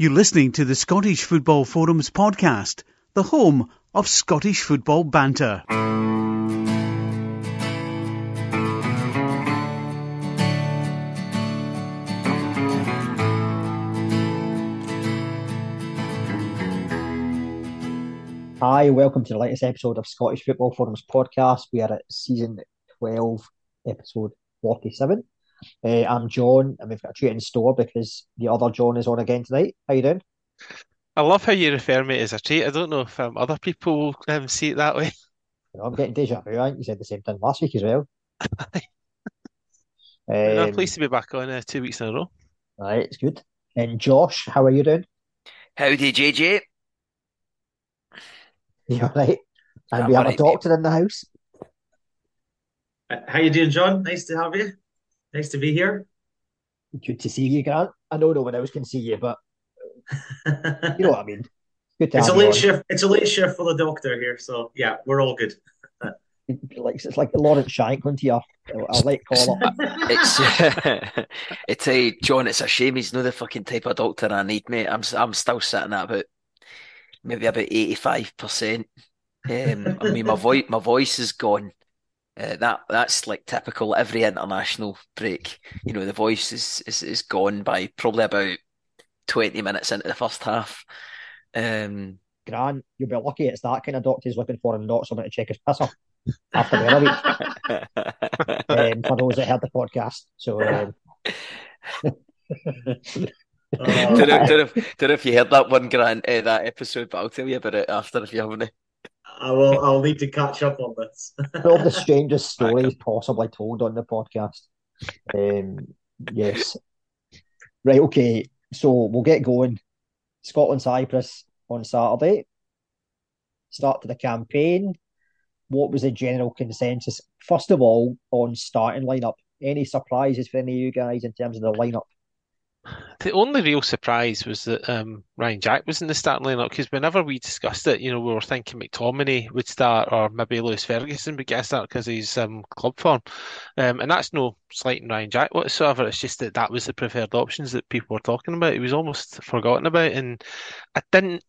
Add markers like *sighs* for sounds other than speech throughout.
You're listening to the Scottish Football Forums podcast, the home of Scottish football banter. Hi, welcome to the latest episode of Scottish Football Forums podcast. We are at season 12, episode 47. Uh, I'm John, and we've got a treat in store because the other John is on again tonight. How you doing? I love how you refer me as a treat. I don't know if um, other people um, see it that way. *laughs* You know, I'm getting deja vu. I think you said the same thing last week as well. *laughs* I'm Um, pleased to be back on uh, two weeks in a row. right, it's good. And Josh, how are you doing? Howdy, JJ. You all *laughs* right? And I'm we have a alright, mate. doctor in the house. Uh, How you doing, John? Nice to have you. Nice to be here. Good to see you, Grant. I know no one else can see you, but *laughs* you know what I mean. Good to It's a have you late on. shift. It's a late shift for the doctor here, so yeah, we're all good. Like it's like Lawrence Shanklin to you. I like call it. *laughs* It's *laughs* it's a John. It's a shame he's not the fucking type of doctor I need, mate. I'm s- I'm still sitting at about maybe about eighty five percent. Um, I mean, my voice my voice is gone. Uh, that that's like typical every international break. You know, the voice is is is gone by probably about twenty minutes into the first half. Um, Grant, you'll be lucky it's that kind of doctor he's looking for and not someone to check his pisser after the other week. *laughs* Um, for those that heard the podcast. So um, *laughs* Oh, don't know, don't know, if- don't know if you heard that one, Grant, uh, that episode, but I'll tell you about it after if you haven't. I will. I'll need to catch up on this. *laughs* one of the strangest stories possibly told on the podcast. Um, yes. Right, okay. So we'll get going. Scotland Cyprus on Saturday. Start to the campaign. What was the general consensus? First of all, on starting lineup. Any surprises for any of you guys in terms of the lineup? The only real surprise was that um, Ryan Jack was in the starting lineup because whenever we discussed it, you know, we were thinking McTominay would start or maybe Lewis Ferguson would get start because he's um, club form. Um, and that's no slight slighting Ryan Jack whatsoever. It's just that that was the preferred options that people were talking about. It was almost forgotten about, and I didn't.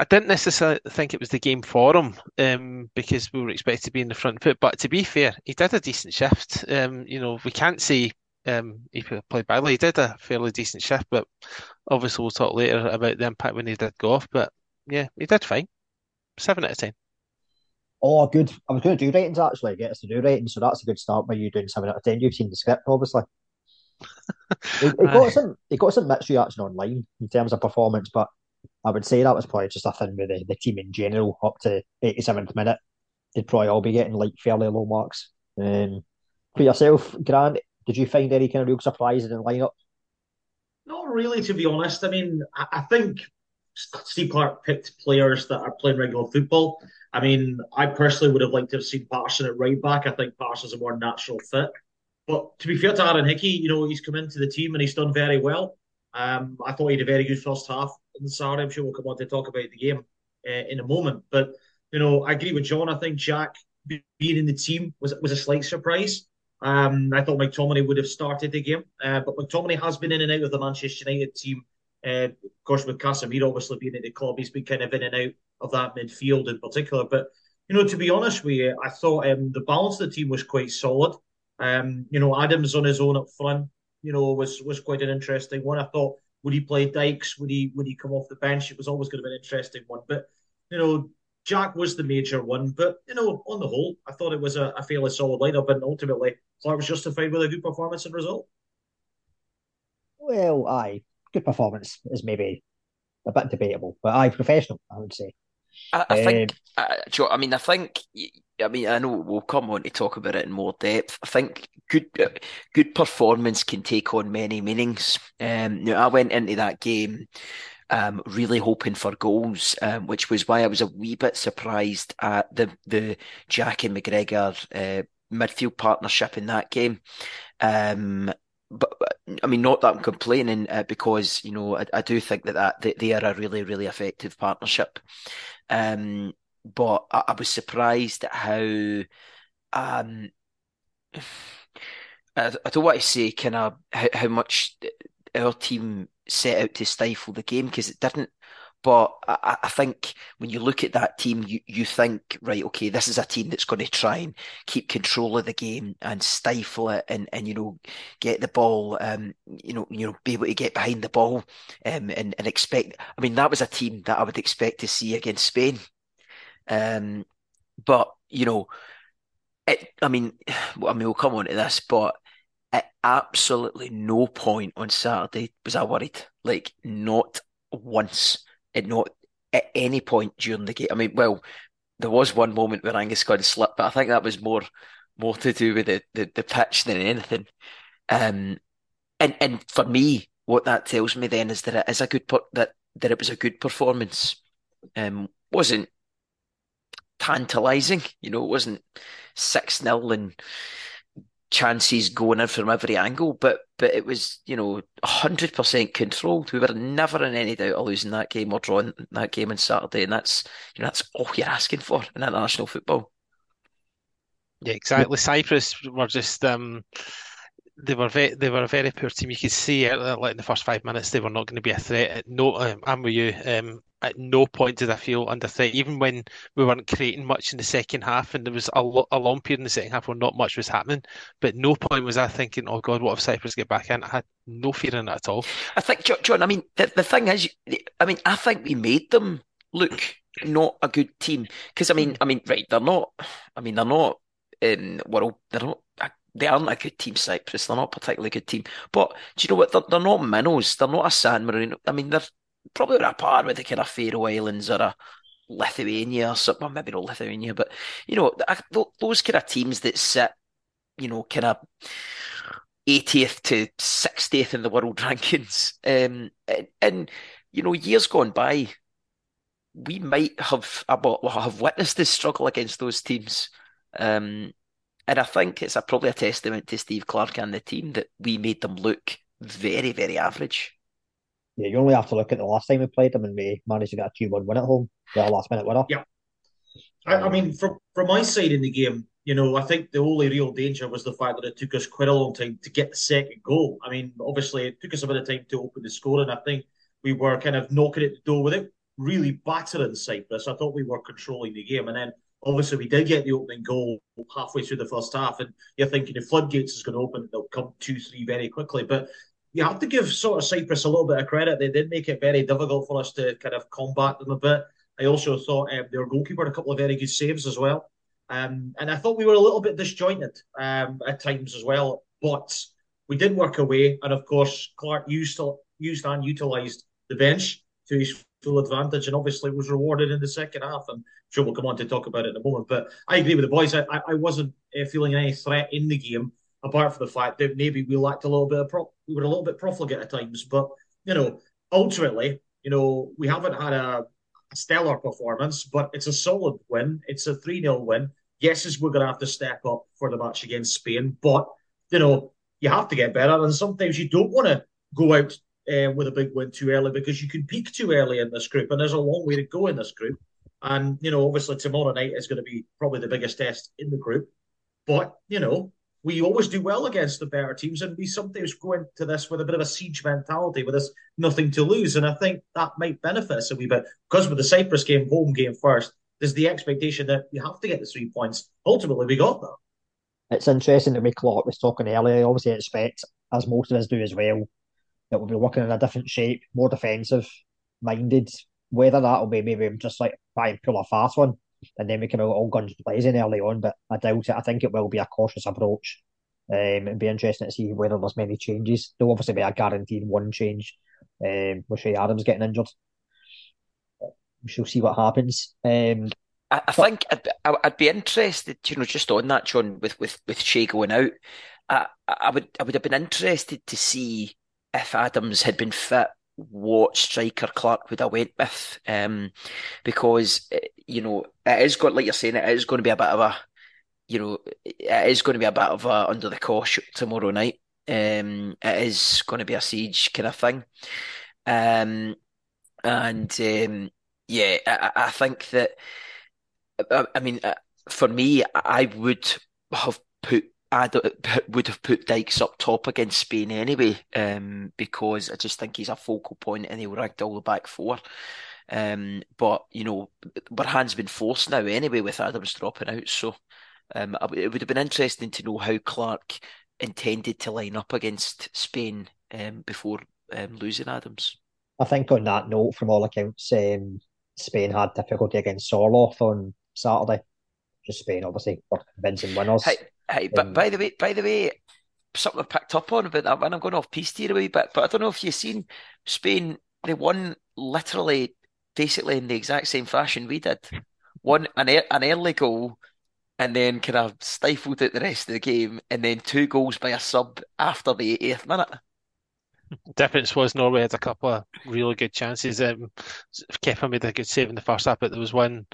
I didn't necessarily think it was the game for him um, because we were expected to be in the front foot. But to be fair, he did a decent shift. Um, you know, we can't say um, he played badly. He did a fairly decent shift, but obviously we'll talk later about the impact when he did go off. But yeah, he did fine. Seven out of ten. Oh, good. I was going to do ratings actually, get us to do ratings. So that's a good start by you doing 7 out of 10. You've seen the script, obviously. *laughs* It, it got some it got some mixed reaction online in terms of performance, but I would say that was probably just a thing with the, the team in general up to 87th minute. They'd probably all be getting like fairly low marks. Um, for yourself, Grant, did you find any kind of real surprises in the lineup? Not really, to be honest. I mean, I, I think Steve Clarke picked players that are playing regular football. I mean, I personally would have liked to have seen Patterson at right back. I think Patterson's a more natural fit. But to be fair to Aaron Hickey, you know, he's come into the team and he's done very well. Um, I thought he had a very good first half on Saturday. I'm sure we'll come on to talk about the game uh, in a moment. But, you know, I agree with John. I think Jack being in the team was was a slight surprise. Um, I thought McTominay would have started the game, uh, but McTominay has been in and out of the Manchester United team. Uh, of course, with Casemiro obviously being at the club, he's been kind of in and out of that midfield in particular. But you know, to be honest with you, I thought um, the balance of the team was quite solid. Um, you know, Adams on his own up front, you know, was was quite an interesting one. I thought would he play Dykes? Would he would he come off the bench? It was always going to be an interesting one. But you know, Jack was the major one. But you know, on the whole, I thought it was a, a fairly solid lineup, and ultimately Clarke was justified with a good performance and result. Well, aye, good performance is maybe a bit debatable, but aye, professional, I would say. I, I Um, think, uh, Joe, I mean, I think, I mean, I know we'll come on to talk about it in more depth. I think good, uh, good performance can take on many meanings. Um, you know, I went into that game, um, really hoping for goals, um, which was why I was a wee bit surprised at the the Jack and McGregor uh, midfield partnership in that game. Um, but I mean, not that I'm complaining uh, because you know I, I do think that, that they, they are a really really effective partnership. Um, but I, I was surprised at how um *sighs* I, I don't want to say kind of how, how much our team set out to stifle the game because it didn't. But I, I, think when you look at that team, you, you think, right, okay, this is a team that's going to try and keep control of the game and stifle it and, and you know, get the ball, um, you know, you know, be able to get behind the ball um, and, and expect. I mean, that was a team that I would expect to see against Spain. Um, but, you know, it, I mean, *sighs* I mean, we'll come on to this, but at absolutely no point on Saturday was I worried. Like, not once at not at any point during the game. I mean, well, there was one moment where Angus got a slip, but I think that was more more to do with the, the, the pitch than anything. Um, and and for me, what that tells me then is that it is a good per- that that it was a good performance. Um, wasn't tantalising, you know, it wasn't six 0 and chances going in from every angle, but but it was you know hundred percent controlled. We were never in any doubt of losing that game or drawing that game on Saturday, and that's you know that's all you're asking for in international football. Yeah, exactly. Cyprus were just um, they were very, they were a very poor team. You could see like in the first five minutes they were not going to be a threat. No, um, I'm with you. Um, at no point did I feel under threat, even when we weren't creating much in the second half, and there was a, lo- a long period in the second half where not much was happening. But no point was I thinking, "Oh God, what if Cyprus get back in?" I had no fear in it at all. I think, John. I mean, the, the thing is, I mean, I think we made them look not a good team because I mean, I mean, right? They're not. I mean, they're not in world. They're not. They aren't a good team, Cyprus. They're not a particularly good team. But do you know what? They're, they're not minnows. They're not a San Marino. I mean, they're probably on a par with the kind of Faroe Islands or a Lithuania or something. Well, maybe not Lithuania, but you know, those kind of teams that sit, you know, kind of 80th to 60th in the world *laughs* rankings. Um, and, and, you know, years gone by, we might have have witnessed this struggle against those teams. Um, and I think it's a, probably a testament to Steve Clarke and the team that we made them look very, very average yeah, you only have to look at the last time we played them and we managed to get a 2 1 win at home. Yeah, last minute winner. Yeah. I, I, mean, from, from my side in the game, you know, I think the only real danger was the fact that it took us quite a long time to get the second goal. I mean, obviously, it took us a bit of time to open the score, and I think we were kind of knocking at the door with it, really battering Cyprus. I thought we were controlling the game, and then obviously we did get the opening goal halfway through the first half, and you're thinking the floodgates is going to open, they'll come two, three very quickly. But you have to give sort of Cyprus a little bit of credit. They did make it very difficult for us to kind of combat them a bit. I also thought um, their goalkeeper had a couple of very good saves as well. Um, and I thought we were a little bit disjointed um, at times as well. But we did work away. And of course, Clarke used, to, used and utilised the bench to his full advantage and obviously was rewarded in the second half. And I'm sure we'll come on to talk about it in a moment. But I agree with the boys. I, I wasn't uh, feeling any threat in the game apart from the fact that maybe we lacked a little bit of we were a little bit profligate at times. But you know, ultimately, you know, we haven't had a, a stellar performance, but it's a solid win. It's a three 0 win. Yes, we're going to have to step up for the match against Spain, but you know, you have to get better, and sometimes you don't want to go out uh, with a big win too early because you can peak too early in this group, and there's a long way to go in this group. And you know, obviously tomorrow night is going to be probably the biggest test in the group. But you know, we always do well against the better teams, and we sometimes go into this with a bit of a siege mentality, with us nothing to lose. And I think that might benefit us a wee bit because with the Cyprus game, home game first, there's the expectation that you have to get the three points. Ultimately, we got that. It's interesting that me Clarke was talking earlier. Obviously, I expect, as most of us do as well, that we'll be working in a different shape, more defensive minded. Whether that'll be maybe just like try and pull a fast one and then we can all guns blazing early on. But I doubt it. I think it will be a cautious approach. Um, it'd be interesting to see whether there's many changes. There'll obviously be a guaranteed one change um, with Che Adams getting injured. We shall see what happens. Um, I, I but, think I'd, I'd, be interested, you know, just on that, John, with with with Che going out. I, I would I would have been interested to see if Adams had been fit what striker Clarke would have went with, um, because eh, you know it is going like you're saying it is going to be a bit of a, you know, it is going to be a bit of a under the cosh tomorrow night. Um, it is going to be a siege kind of thing, um, and um, yeah, I, I think that. I, I mean, uh, for me, I would have put I would have put Dykes up top against Spain anyway, um, because I just think he's a focal point and he'll all the back four. Um, but you know, our hands been forced now anyway with Adams dropping out. So um, it would have been interesting to know how Clarke intended to line up against Spain um, before um, losing Adams. I think on that note, from all accounts, um, Spain had difficulty against Sorloth on Saturday. Just Spain, obviously, were convincing winners. Hey, hey, but um, by the way, by the way, something I picked up on about that when I'm going off piece here a wee bit, but I don't know if you've seen Spain. They won literally, basically in the exact same fashion we did. One an an early goal, and then kind of stifled it the rest of the game, and then two goals by a sub after the 80th minute. Difference was Norway had a couple of really good chances. Um, Kepa made a good save in the first half, but there was one.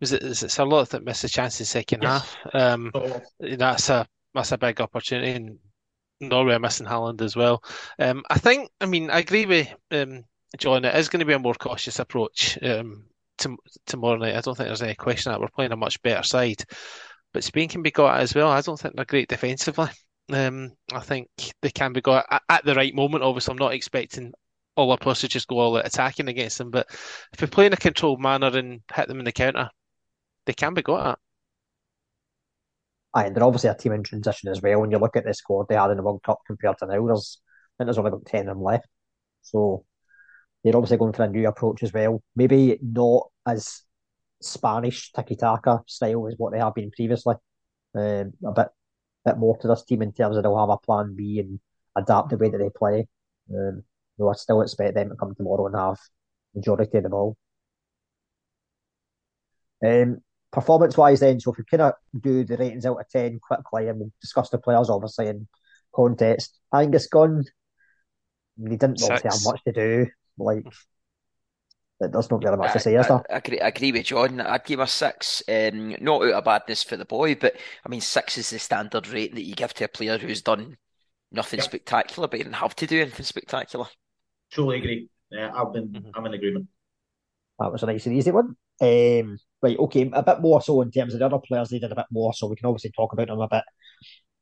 Was it? Is it a lot that missed a chance in the second yes. half? Um, oh. that's a that's a big opportunity, and Norway are missing Haaland as well. Um, I think. I mean, I agree with um, John. It is going to be a more cautious approach um, to, tomorrow night. I don't think there's any question that we're playing a much better side, but Spain can be got as well. I don't think they're great defensively. Um, I think they can be got at, at, the right moment. Obviously, I'm not expecting all our players to just go all out attacking against them, but if we play in a controlled manner and hit them in the counter, they can be got at. Aye, they're obviously a team in transition as well. When you look at the squad they had in the World Cup compared to now, there's I think there's only about ten of them left. So they're obviously going for a new approach as well. Maybe not as Spanish tiki taka style as what they have been previously. Um, a bit bit more to this team in terms of they'll have a plan B and adapt the way that they play. Um, though I still expect them to come tomorrow and have majority of the ball. Um, performance wise, then, so if we kind of do the ratings out of 10 quickly and we'll discuss the players obviously in context, Angus Gunn, he didn't obviously have much to do. Like, there's not really much to say, is there? I, I, agree, I agree with John. I'd give him a six. Um, not out of badness for the boy, but I mean, six is the standard rate that you give to a player who's done nothing yep. spectacular, but he didn't have to do anything spectacular. Totally agree. Yeah, I've been, mm-hmm. I'm in agreement. That was a nice and easy one. Um, right, okay, a bit more so in terms of the other players, they did a bit more, so we can obviously talk about them a bit.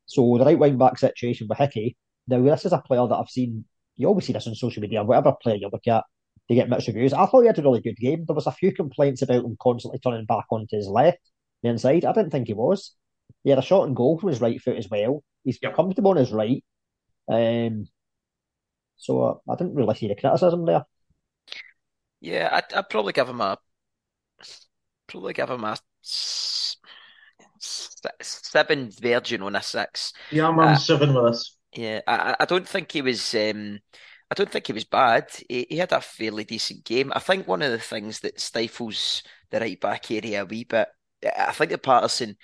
So the right wing back situation with Hickey. Now, this is a player that I've seen, you always see this on social media, whatever player you look at, they get mixed reviews. I thought he had a really good game. There was a few complaints about him constantly turning back onto his left, the inside. I didn't think he was. He had a shot and goal from his right foot as well. He's yep. comfortable on his right. Um, so uh, I didn't really see the criticism there. Yeah, I'd, I'd probably give him a probably give him a seven virgin on a six. Yeah, I'm on uh, seven with us. Yeah, I, I don't think he was. Um, I don't think he was bad. He, he, had a fairly decent game. I think one of the things that stifles the right back area a wee bit. I think the Patterson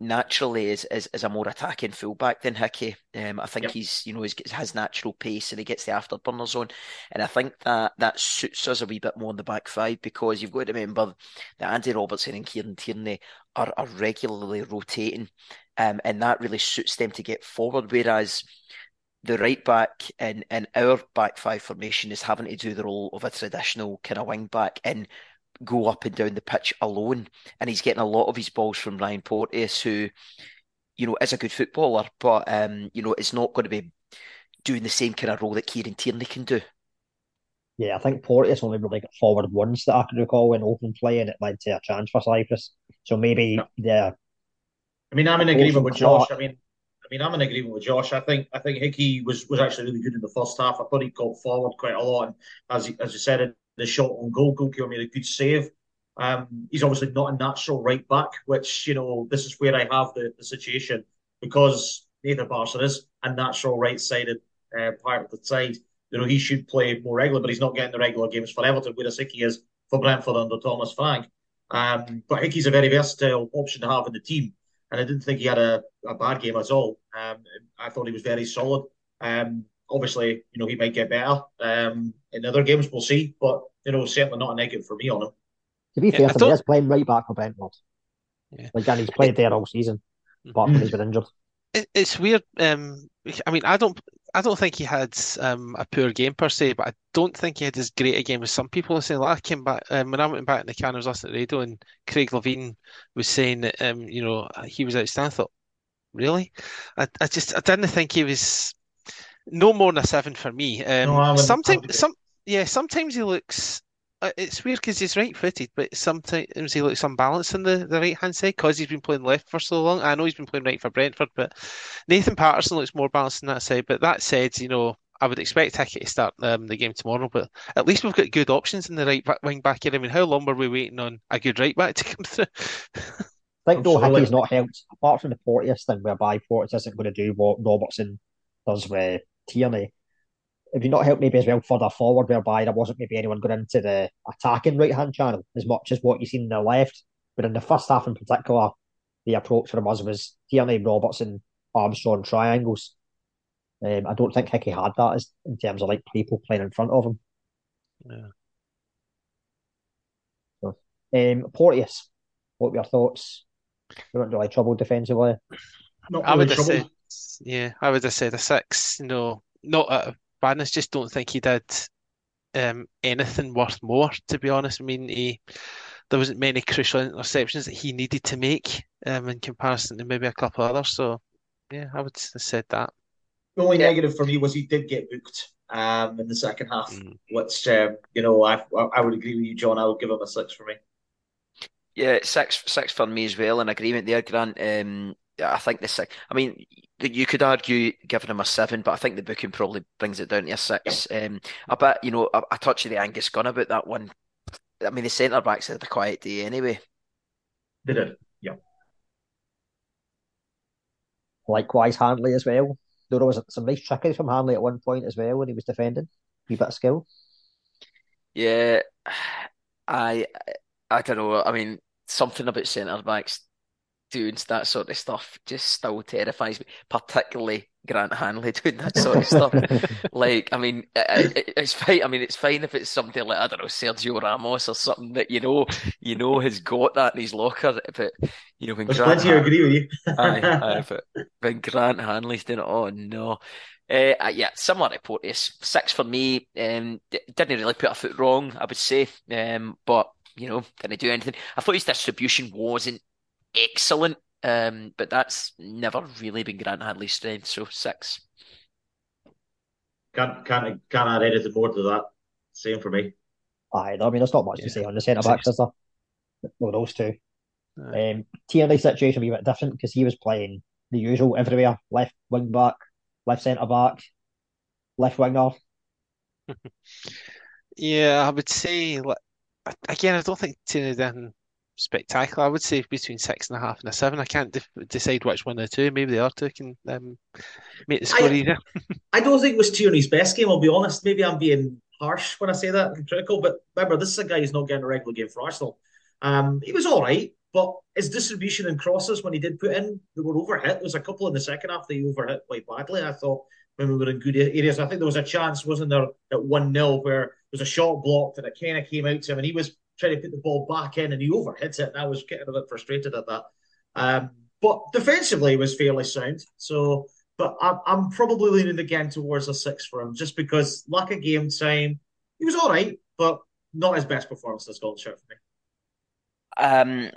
naturally is, is, is a more attacking fullback than Hickey. Um, I think yep. he's you know he's has natural pace and he gets the afterburners on, and I think that that suits us a wee bit more in the back five because you've got to remember that Andy Robertson and Kieran Tierney are, are regularly rotating, um, and that really suits them to get forward. Whereas the right back in, in our back five formation is having to do the role of a traditional kind of wing back and go up and down the pitch alone. And he's getting a lot of his balls from Ryan Porteous, who, you know, is a good footballer, but um, you know, is not going to be doing the same kind of role that Kieran Tierney can do. Yeah, I think Porteous only really got forward once that I can recall in open play, and it led to a chance for Cyprus. So maybe yeah. I mean, I'm in agreement with Josh. I mean, I mean, I'm in agreement with Josh. I think I think Hickey was was actually really good in the first half. I thought he got forward quite a lot, and as as you said, the shot on goal, goalkeeper made a good save. Um, he's obviously not a natural right back, which you know this is where I have the, the situation because Nathan Patterson is a natural right-sided uh, part of the side. You know he should play more regular, but he's not getting the regular games for Everton, whereas Hickey is for Brentford under Thomas Frank. Um, but Hickey's a very versatile option to have in the team and I didn't think he had a, a bad game at all. Um, I thought he was very solid. Um, obviously, you know, he might get better um, in other games. We'll see, but you know, certainly not a negative for me on him. To be fair, yeah, he's playing right back for Brentford. Yeah. Like, and he's played there all season, apart from he's been injured. it's weird. Um, I mean, I don't, I don't think he had um, a poor game per se, but I don't think he had as great a game as some people are saying. Like I came back um, when I went back in the can, I was listening to the radio, and Craig Levein was saying that um, you know he was outstanding. I thought, really. I, I just I didn't think he was no more than a seven for me. Um, No, I would- I sometimes some yeah, sometimes he looks. uh, It's weird because he's right-footed, but sometimes he looks unbalanced on the, the right-hand side because he's been playing left for so long. I know he's been playing right for Brentford, but Nathan Patterson looks more balanced on that side. But that said, you know, I would expect Hickey to start um, the game tomorrow. But at least we've got good options in the right back, wing back here. I mean, how long were we waiting on a good right back to come through? I think though Absolutely. Hickey's not helped, apart from the Porteous thing, whereby Porteous isn't going to do what Robertson does with Tierney. If you not helped maybe as well further forward, whereby there wasn't maybe anyone going into the attacking right hand channel as much as what you seen in the left. But in the first half in particular, the approach from us was Tierney, Robertson, Armstrong triangles. Um, I don't think Hickey had that as in terms of like people playing in front of him. Yeah. Um, Porteous, what were your thoughts? We weren't really troubled defensively. Not I really would have troubled. said, yeah, I would have said a six. No, not out of badness. Just don't think he did um, anything worth more. To be honest, I mean, he there wasn't many crucial interceptions that he needed to make um, in comparison to maybe a couple others. So, yeah, I would have said that. The only Yeah. negative for me was he did get booked um, in the second half, Mm. which uh, you know I I would agree with you, John. I would give him a six for me. Yeah, six six for me as well. In agreement there, Grant. Um, I think the six. I mean, you could argue giving him a seven, but I think the booking probably brings it down to a six. Um, I bet you know a, a touch of the Angus Gunn about that one. I mean, the centre backs had a quiet day anyway. They did. Yeah. Likewise, Hanley as well. Though there was some nice trickery from Hanley at one point as well when he was defending. Wee bit of skill. Yeah, I I don't know. I mean, something about centre backs doing that sort of stuff just still terrifies me, particularly Grant Hanley *laughs* doing that sort of stuff. *laughs* Like, I mean, it, it- it's fine. I mean, it's fine if it's something like I don't know, Sergio Ramos or something that you know, you know, has got that in his locker. But you know, when There's Grant plenty Han- agree with you. Aye, *laughs* aye, but when Grant Hanley's doing it, oh no. Uh, uh, yeah, similar to Porteous. Six for me. Um, d- didn't really put a foot wrong, I would say. Um, but you know, didn't do anything. I thought his distribution wasn't excellent. Um, but that's never really been Grant Hanley's strength. So six. Can't can't can't add anything more to that. Same for me. Aye, I mean, there's not much Yeah. to say on the centre backs, is there? Well, those two. Aye. Um, Tierney's situation a wee bit different because he was playing the usual everywhere left wing back, left centre back, left winger. *laughs* Yeah, I would say like, again, I don't think Tierney did anything spectacular. I would say between six and a half and a seven. I can't def decide which one of the two. Maybe the other two can um, make the score I- easier. *laughs* I don't think it was Tierney's best game. I'll be honest. Maybe I'm being harsh when I say that and critical, but remember, this is a guy who's not getting a regular game for Arsenal. Um, he was all right, but his distribution and crosses when he did put in, they were overhit. There was a couple in the second half that he overhit quite badly. I thought when we were in good areas. I think there was a chance, wasn't there, at one 0 where there was a shot blocked and it kind of came out to him, and he was trying to put the ball back in, and he overhits it. And I was getting a bit frustrated at that. Um, but defensively, he was fairly sound. So. But I'm, I'm probably leaning again towards a six for him, just because lack of game time. He was all right, but not his best performance this golden shirt for me. Um,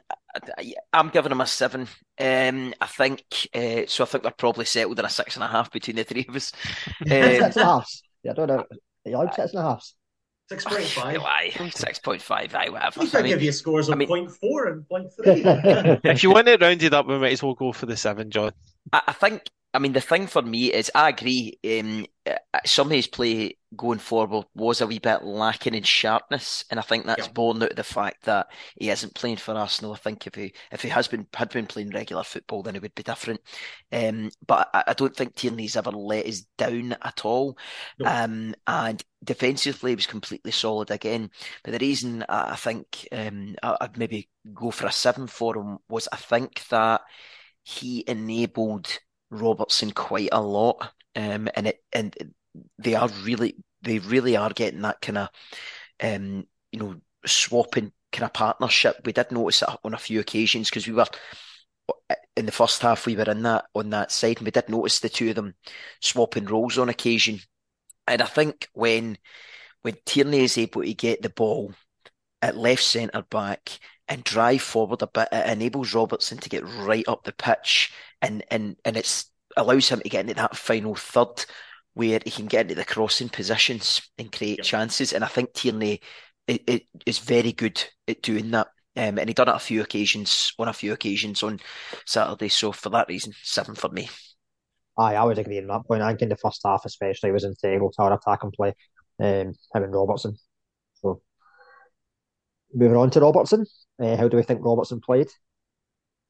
I- I'm giving him a seven. Um, I think uh, so. I think they're probably settled in a six and a half between the three of us. Um, *laughs* six and a half. Yeah, I don't know. Are you allowed six and a half? Six point five. Oh, aye, six point five. Aye, whatever. At I I mean, give you scores of I mean- point four and point three. *laughs* If you want it rounded it up, we might as well go for the seven, John. I, I think. I mean, the thing for me is, I agree. Um, uh, some of his play going forward was a wee bit lacking in sharpness, and I think that's Yeah. born out of the fact that he isn't playing for Arsenal. I think if he if he has been had been playing regular football, then it would be different. Um, but I, I don't think Tierney's ever let us down at all. No. Um, and defensively, he was completely solid again. But the reason I, I think um, I, I'd maybe go for a seven for him was I think that he enabled Robertson quite a lot, um, and it and they are really they really are getting that kind of um, you know swapping kind of partnership. We did notice it on a few occasions because we were in the first half we were in that on that side, and we did notice the two of them swapping roles on occasion. And I think when when Tierney is able to get the ball at left centre back and drive forward a bit. It enables Robertson to get right up the pitch and and and it's allows him to get into that final third where he can get into the crossing positions and create yep. chances. And I think Tierney it, it is very good at doing that. Um, and he done it a few occasions on a few occasions on Saturday. So for that reason, seven for me. Aye, I would agree on that point. I think in the first half, especially, was integral to our attack and play. Um, him and Robertson. So moving on to Robertson, uh, how do we think Robertson played?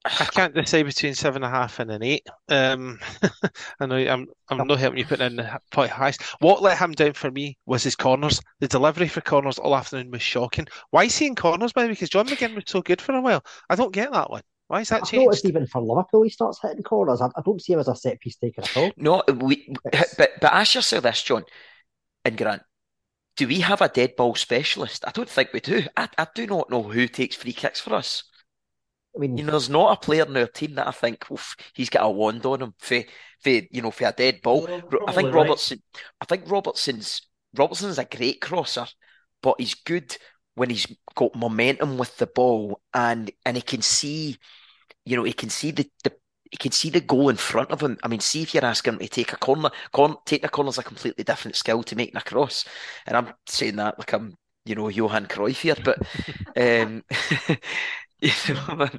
I can't decide between seven and a half and an eight. Um, *laughs* I know I'm I'm not helping you put in the point highest. What let him down for me was his corners. The delivery for corners all afternoon was shocking. Why is he in corners, by the way? Because John McGinn was so good for a while. I don't get that one. Why is that I've changed? noticed even for Liverpool, he starts hitting corners. I, I don't see him as a set piece taker at all. No, we, but but ask yourself this, John and Grant. Do we have a dead ball specialist? I don't think we do. I, I do not know who takes free kicks for us. I mean, you know, there's not a player in our team that I think oof, he's got a wand on him for, for you know, for a dead ball. I think Robertson, right. I think Robertson's Robertson's a great crosser, but he's good when he's got momentum with the ball and and he can see, you know, he can see the, the he can see the goal in front of him. I mean, see if you're asking him to take a corner, corner taking a corner is a completely different skill to making a cross. And I'm saying that like I'm, you know, Johan Cruyff here, but *laughs* um, *laughs* you know,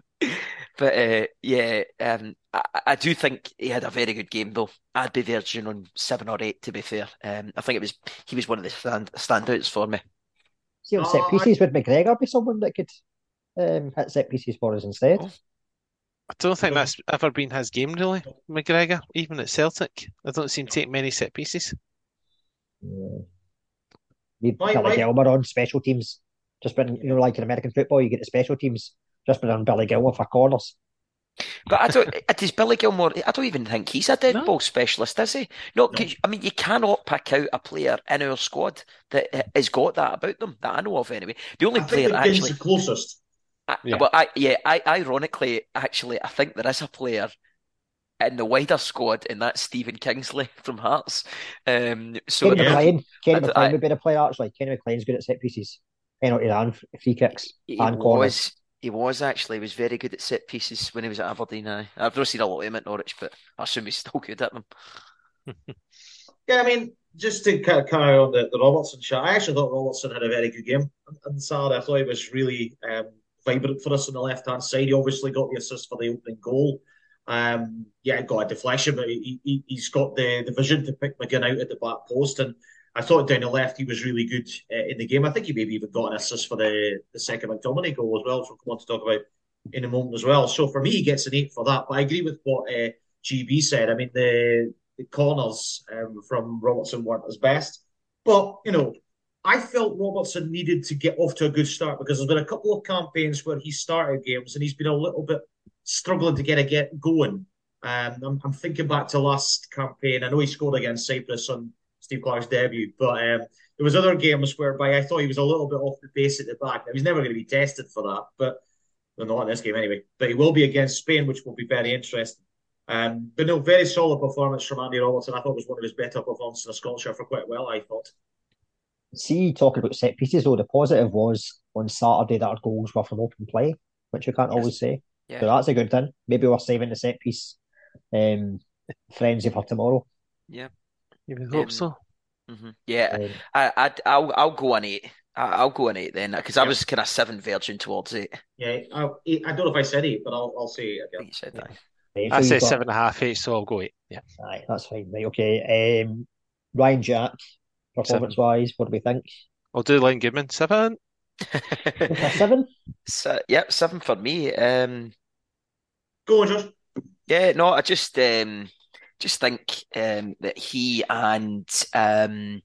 but uh, yeah, um, I, I, do think he had a very good game though. I'd be virgin on seven or eight to be fair. Um, I think it was he was one of the stand, standouts for me. See on set pieces, would McGregor be someone that could um, hit set pieces for us instead? Oh. I don't think that's ever been his game really, McGregor, even at Celtic. I don't see him take many set pieces. Yeah. Need Billy Gilmour on special teams. Just been, you know, like in American football, you get the special teams just been on Billy Gilmour for corners. But I don't. *laughs* Uh, does Billy Gilmour? I don't even think he's a dead no. ball specialist, is he? No, no. I mean, you cannot pick out a player in our squad that uh, has got that about them that I know of. Anyway, the only I player actually the closest. I, yeah. Well, I, yeah, I, ironically, actually, I think there is a player in the wider squad, and that's Stephen Kingsley *laughs* from Hearts. Um, so Kenny McLean, Kenny McLean would be the player actually. Kenny McLean's good at set pieces, penalty and free kicks and corners. He was actually. He was very good at set pieces when he was at Aberdeen. I, I've not seen a lot of him at Norwich, but I assume he's still good at them. *laughs* yeah, I mean, just to kind of carry on the, the Robertson shot, I actually thought Robertson had a very good game on Saturday. I thought he was really um, vibrant for us on the left hand side. He obviously got the assist for the opening goal. Um, yeah, got a deflection, but he, he, has got the, the vision to pick McGinn out at the back post. And I thought down the left he was really good uh, in the game. I think he maybe even got an assist for the, the second McTominay goal as well, which we'll come on to talk about in a moment as well. So for me, he gets an eight for that. But I agree with what uh, GB said. I mean, the, the corners um, from Robertson weren't as best. But, you know, I felt Robertson needed to get off to a good start because there's been a couple of campaigns where he started games and he's been a little bit struggling to get a get going. Um, I'm, I'm, thinking back to last campaign. I know he scored against Cyprus on Steve Clarke's debut. But um, there was other games whereby I thought he was a little bit off the pace at the back. He's never going to be tested for that, but well, not in this game anyway. But he will be against Spain, which will be very interesting. Um, but no, very solid performance from Andy Robertson. I thought it was one of his better performances in a Scottish for quite well. I thought. See, talking about set pieces though, the positive was on Saturday that our goals were from open play, which you can't yes. always say. Yeah. So that's a good thing. Maybe we're saving the set piece um, frenzy for tomorrow. Yeah. You would hope um, so. Mm-hmm. Yeah, um, I, I'd, I'll, I'll go on eight. I'll go on eight then because I was kind of seven verging towards eight. Yeah, I, I don't know if I said eight, but I'll, I'll say eight again. you said that. Yeah. I say got... seven and a half, eight, so I'll go eight. Yeah, Aye, that's fine. Right, okay. Um, Ryan Jack, performance seven. wise, what do we think? I'll do Len Goodman seven. *laughs* seven. So, yep, seven for me. Um, go on, Josh. Yeah, no, I just um, just think um, that he and um,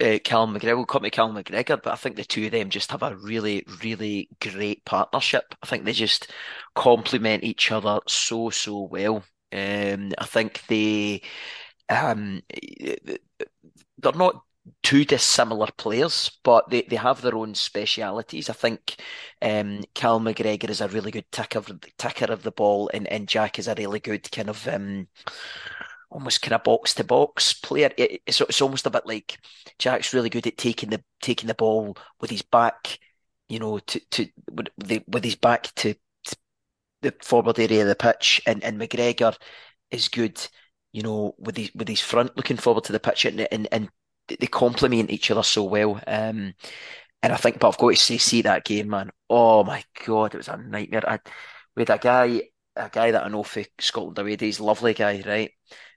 uh, Callum McGregor, we'll call me Callum McGregor, but I think the two of them just have a really, really great partnership. I think they just complement each other so, so well. Um, I think they, um, they're not two dissimilar players, but they, they have their own specialities. I think um, Cal McGregor is a really good ticker, ticker of the ball, and, and Jack is a really good kind of um, almost kind of box to box player. It, it's, it's almost a bit like Jack's really good at taking the taking the ball with his back you know, to to with, with his back to, to the forward area of the pitch, and, and McGregor is good, you know, with his with his front looking forward to the pitch, and and, and they complement each other so well. Um, and I think, but I've got to say, see that game, man. Oh my god, it was a nightmare. I, we had a guy, a guy that I know for Scotland away days, lovely guy, right?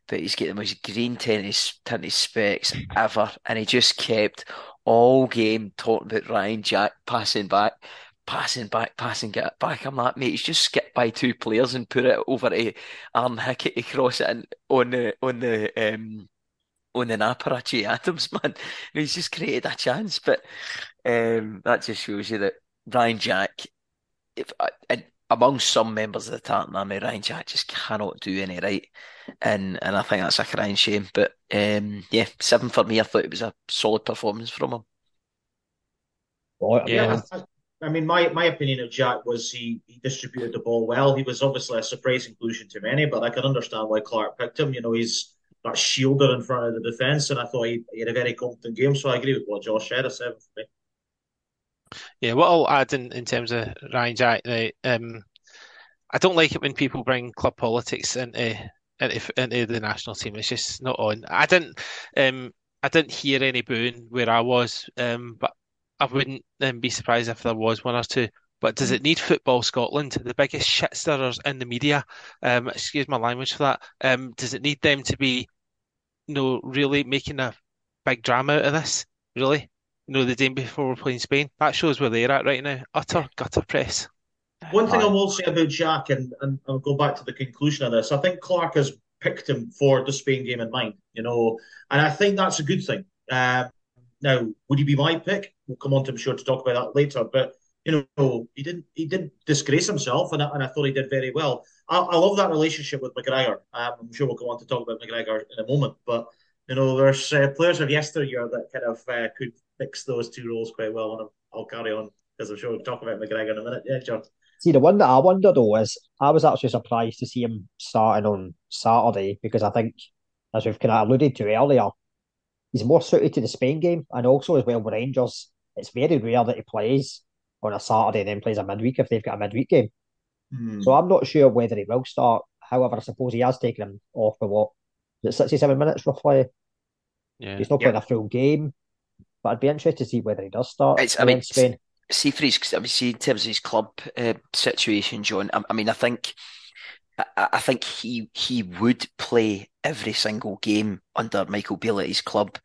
But he's got the most green tennis tinted specs ever, and he just kept all game talking about Ryan Jack passing back, passing back, passing get back. I'm like, mate, he's just skipped by two players and put it over to Aaron Hickey to cross it in, on the on the um on the Apparachi Adams, *laughs* man. He's just created a chance, but um, that just shows you that Ryan Jack, if and among some members of the Tartan Army, Ryan Jack just cannot do any right, and and I think that's a crying shame. But um, yeah, seven for me. I thought it was a solid performance from him. Well, yeah, I, I, mean, my my opinion of Jack was he he distributed the ball well. He was obviously a surprise inclusion to many, but I can understand why Clarke picked him. You know, he's that shielder in front of the defence, and I thought he, he, had a very competent game. So I agree with what Josh said. For me. Yeah, what I'll add in, in terms of Ryan Jack, um, I don't like it when people bring club politics into into, into the national team. It's just not on. I didn't um, I didn't hear any booing where I was, um, but I wouldn't then be surprised if there was one or two. But does it need Football Scotland, the biggest shit stirrers in the media? Um, excuse my language for that. Um, does it need them to be, you know, really making a big drama out of this? Really? You know, the day before we're playing Spain. That shows where they're at right now. Utter gutter press. One thing I will say about Jack, and, and I'll go back to the conclusion of this, I think Clarke has picked him for the Spain game in mind, you know, and I think that's a good thing. Uh, now, would he be my pick? We'll come on to, I'm sure, to talk about that later. But you know, he didn't he didn't disgrace himself, and I, and I thought he did very well. I, I love that relationship with McGregor. Um, I'm sure we'll go on to talk about McGregor in a moment, but you know, there's uh, players of yesteryear that kind of uh, could mix those two roles quite well, and I'll, carry on because I'm sure we'll talk about McGregor in a minute. Yeah, John. See, the one that I wonder though is I was actually surprised to see him starting on Saturday because I think, as we've kind of alluded to earlier, he's more suited to the Spain game and also as well with Rangers. It's very rare that he plays on a Saturday and then plays a midweek if they've got a midweek game. Mm. So I'm not sure whether he will start. However, I suppose he has taken him off for what is it 67 minutes roughly. Yeah, he's not playing a full game, but I'd be interested to see whether he does start. It's, I mean, Spain. See for his, I mean, see in terms of his club uh, situation, John. I, I, mean, I think, I, I, think he he would play every single game under Michael Beale at his club,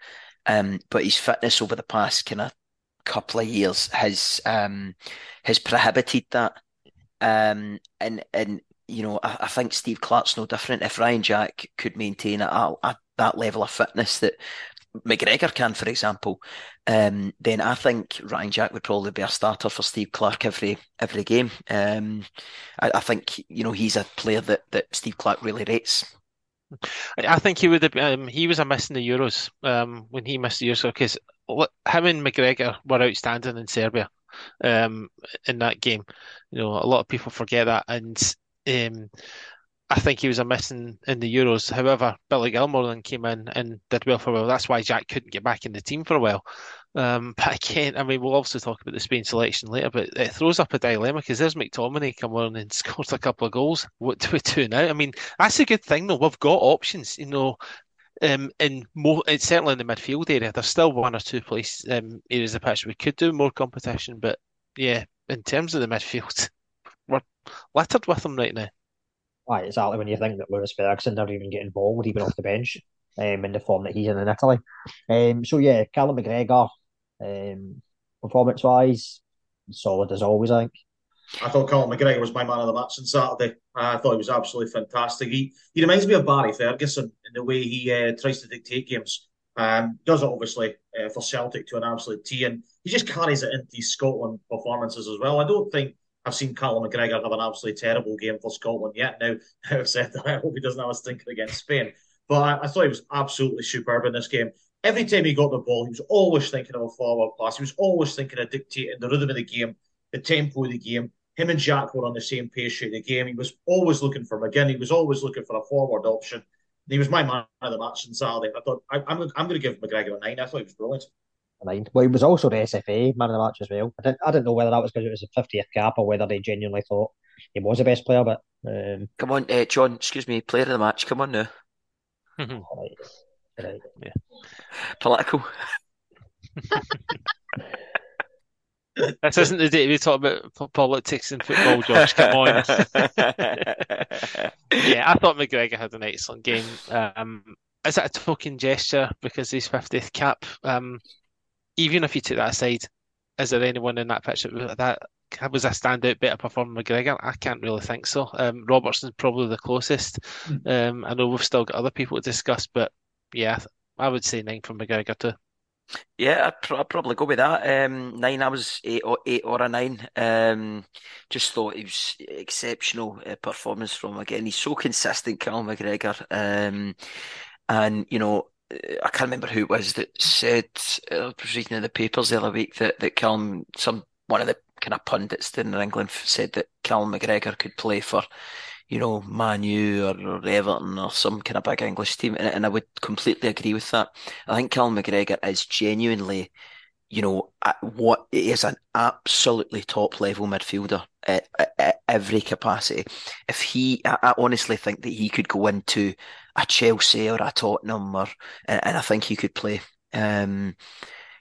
um, but his fitness over the past kind of couple of years has um, has prohibited that. Um, and and you know, I, I, think Steve Clarke's no different. If Ryan Jack could maintain at, at that level of fitness that McGregor can, for example, um, then I think Ryan Jack would probably be a starter for Steve Clarke every every game. Um, I, I, think you know he's a player that, that Steve Clarke really rates. I think he would have. Um, he was a miss in the Euros um, when he missed the Euros because him and McGregor were outstanding in Serbia um, in that game. You know, a lot of people forget that, and um, I think he was a missing in the Euros. However, Billy Gilmour then came in and did well for a while. That's why Jack couldn't get back in the team for a while. Um, *laughs* but again, I mean, we'll also talk about the Spain selection later, but it throws up a dilemma because there's McTominay come on and *laughs* scored a couple of goals. What do we do now? I mean, that's a good thing though. We've got options, you know. Um, in more, it's certainly in the midfield area. There's still one or two places um, areas of the pitch we could do more competition, but yeah, in terms of the midfield, *laughs* we're littered with them right now. Right, exactly. When you think that Lewis Ferguson never even get involved, even off the bench, um, in the form that he's in in Italy. Um, so yeah, Callum McGregor, um, performance wise, solid as always. I think. I thought Callum McGregor was my man of the match on Saturday. I thought he was absolutely fantastic. He he reminds me of Barry Ferguson in the way he uh, tries to dictate games. Um, does it obviously uh, for Celtic to an absolute T, and he just carries it into Scotland performances as well. I don't think I've seen Callum McGregor have an absolutely terrible game for Scotland yet. *laughs* Now, I've said that I hope he doesn't have a stinker against Spain. But I, I, thought he was absolutely superb in this game. Every time he got the ball, he was always thinking of a forward pass. He was always thinking of dictating the rhythm of the game, the tempo of the game. Him and Jack were on the same page through the game. He was always looking for McGinn. He was always looking for a forward option. He was my man of the match on Saturday. I thought I, am I'm, I'm going to give McGregor a nine. I thought he was brilliant. nine. Well, he was also the SFA man of the match as well. I didn't, I didn't know whether that was because it was a 50th cap or whether they genuinely thought he was the best player. But um, come on, uh, John. Excuse me, player of the match. Come on now. *laughs* right, right. Yeah. Political. *laughs* *laughs* This isn't the day we talk about politics and football, George. Come on. *laughs* yeah, I thought McGregor had an excellent game. Um, is that a token gesture because he's 50th cap? Um, even if you take that aside, is there anyone in that pitch that, was a standout better performer McGregor? I can't really think so. Um, Robertson's probably the closest. Um, I know we've still got other people to discuss, but yeah, I would say nine from McGregor too. Yeah, I'd, pr- I'd probably go with that. Um, nine, I was eight or eight or a nine. Um, just thought it was exceptional uh, performance from again. He's so consistent, Cal McGregor. Um, and you know, I can't remember who it was that said uh, I was reading in the papers the other week that that Callum, some one of the kind of pundits in England said that Callum McGregor could play for you know, Man U or, or, Everton or some kind of big English team. And, and I would completely agree with that. I think Callum McGregor is genuinely, you know, what is an absolutely top level midfielder at, at, at, every capacity. If he, I, I, honestly think that he could go into a Chelsea or a Tottenham or, and, and I think he could play. Um,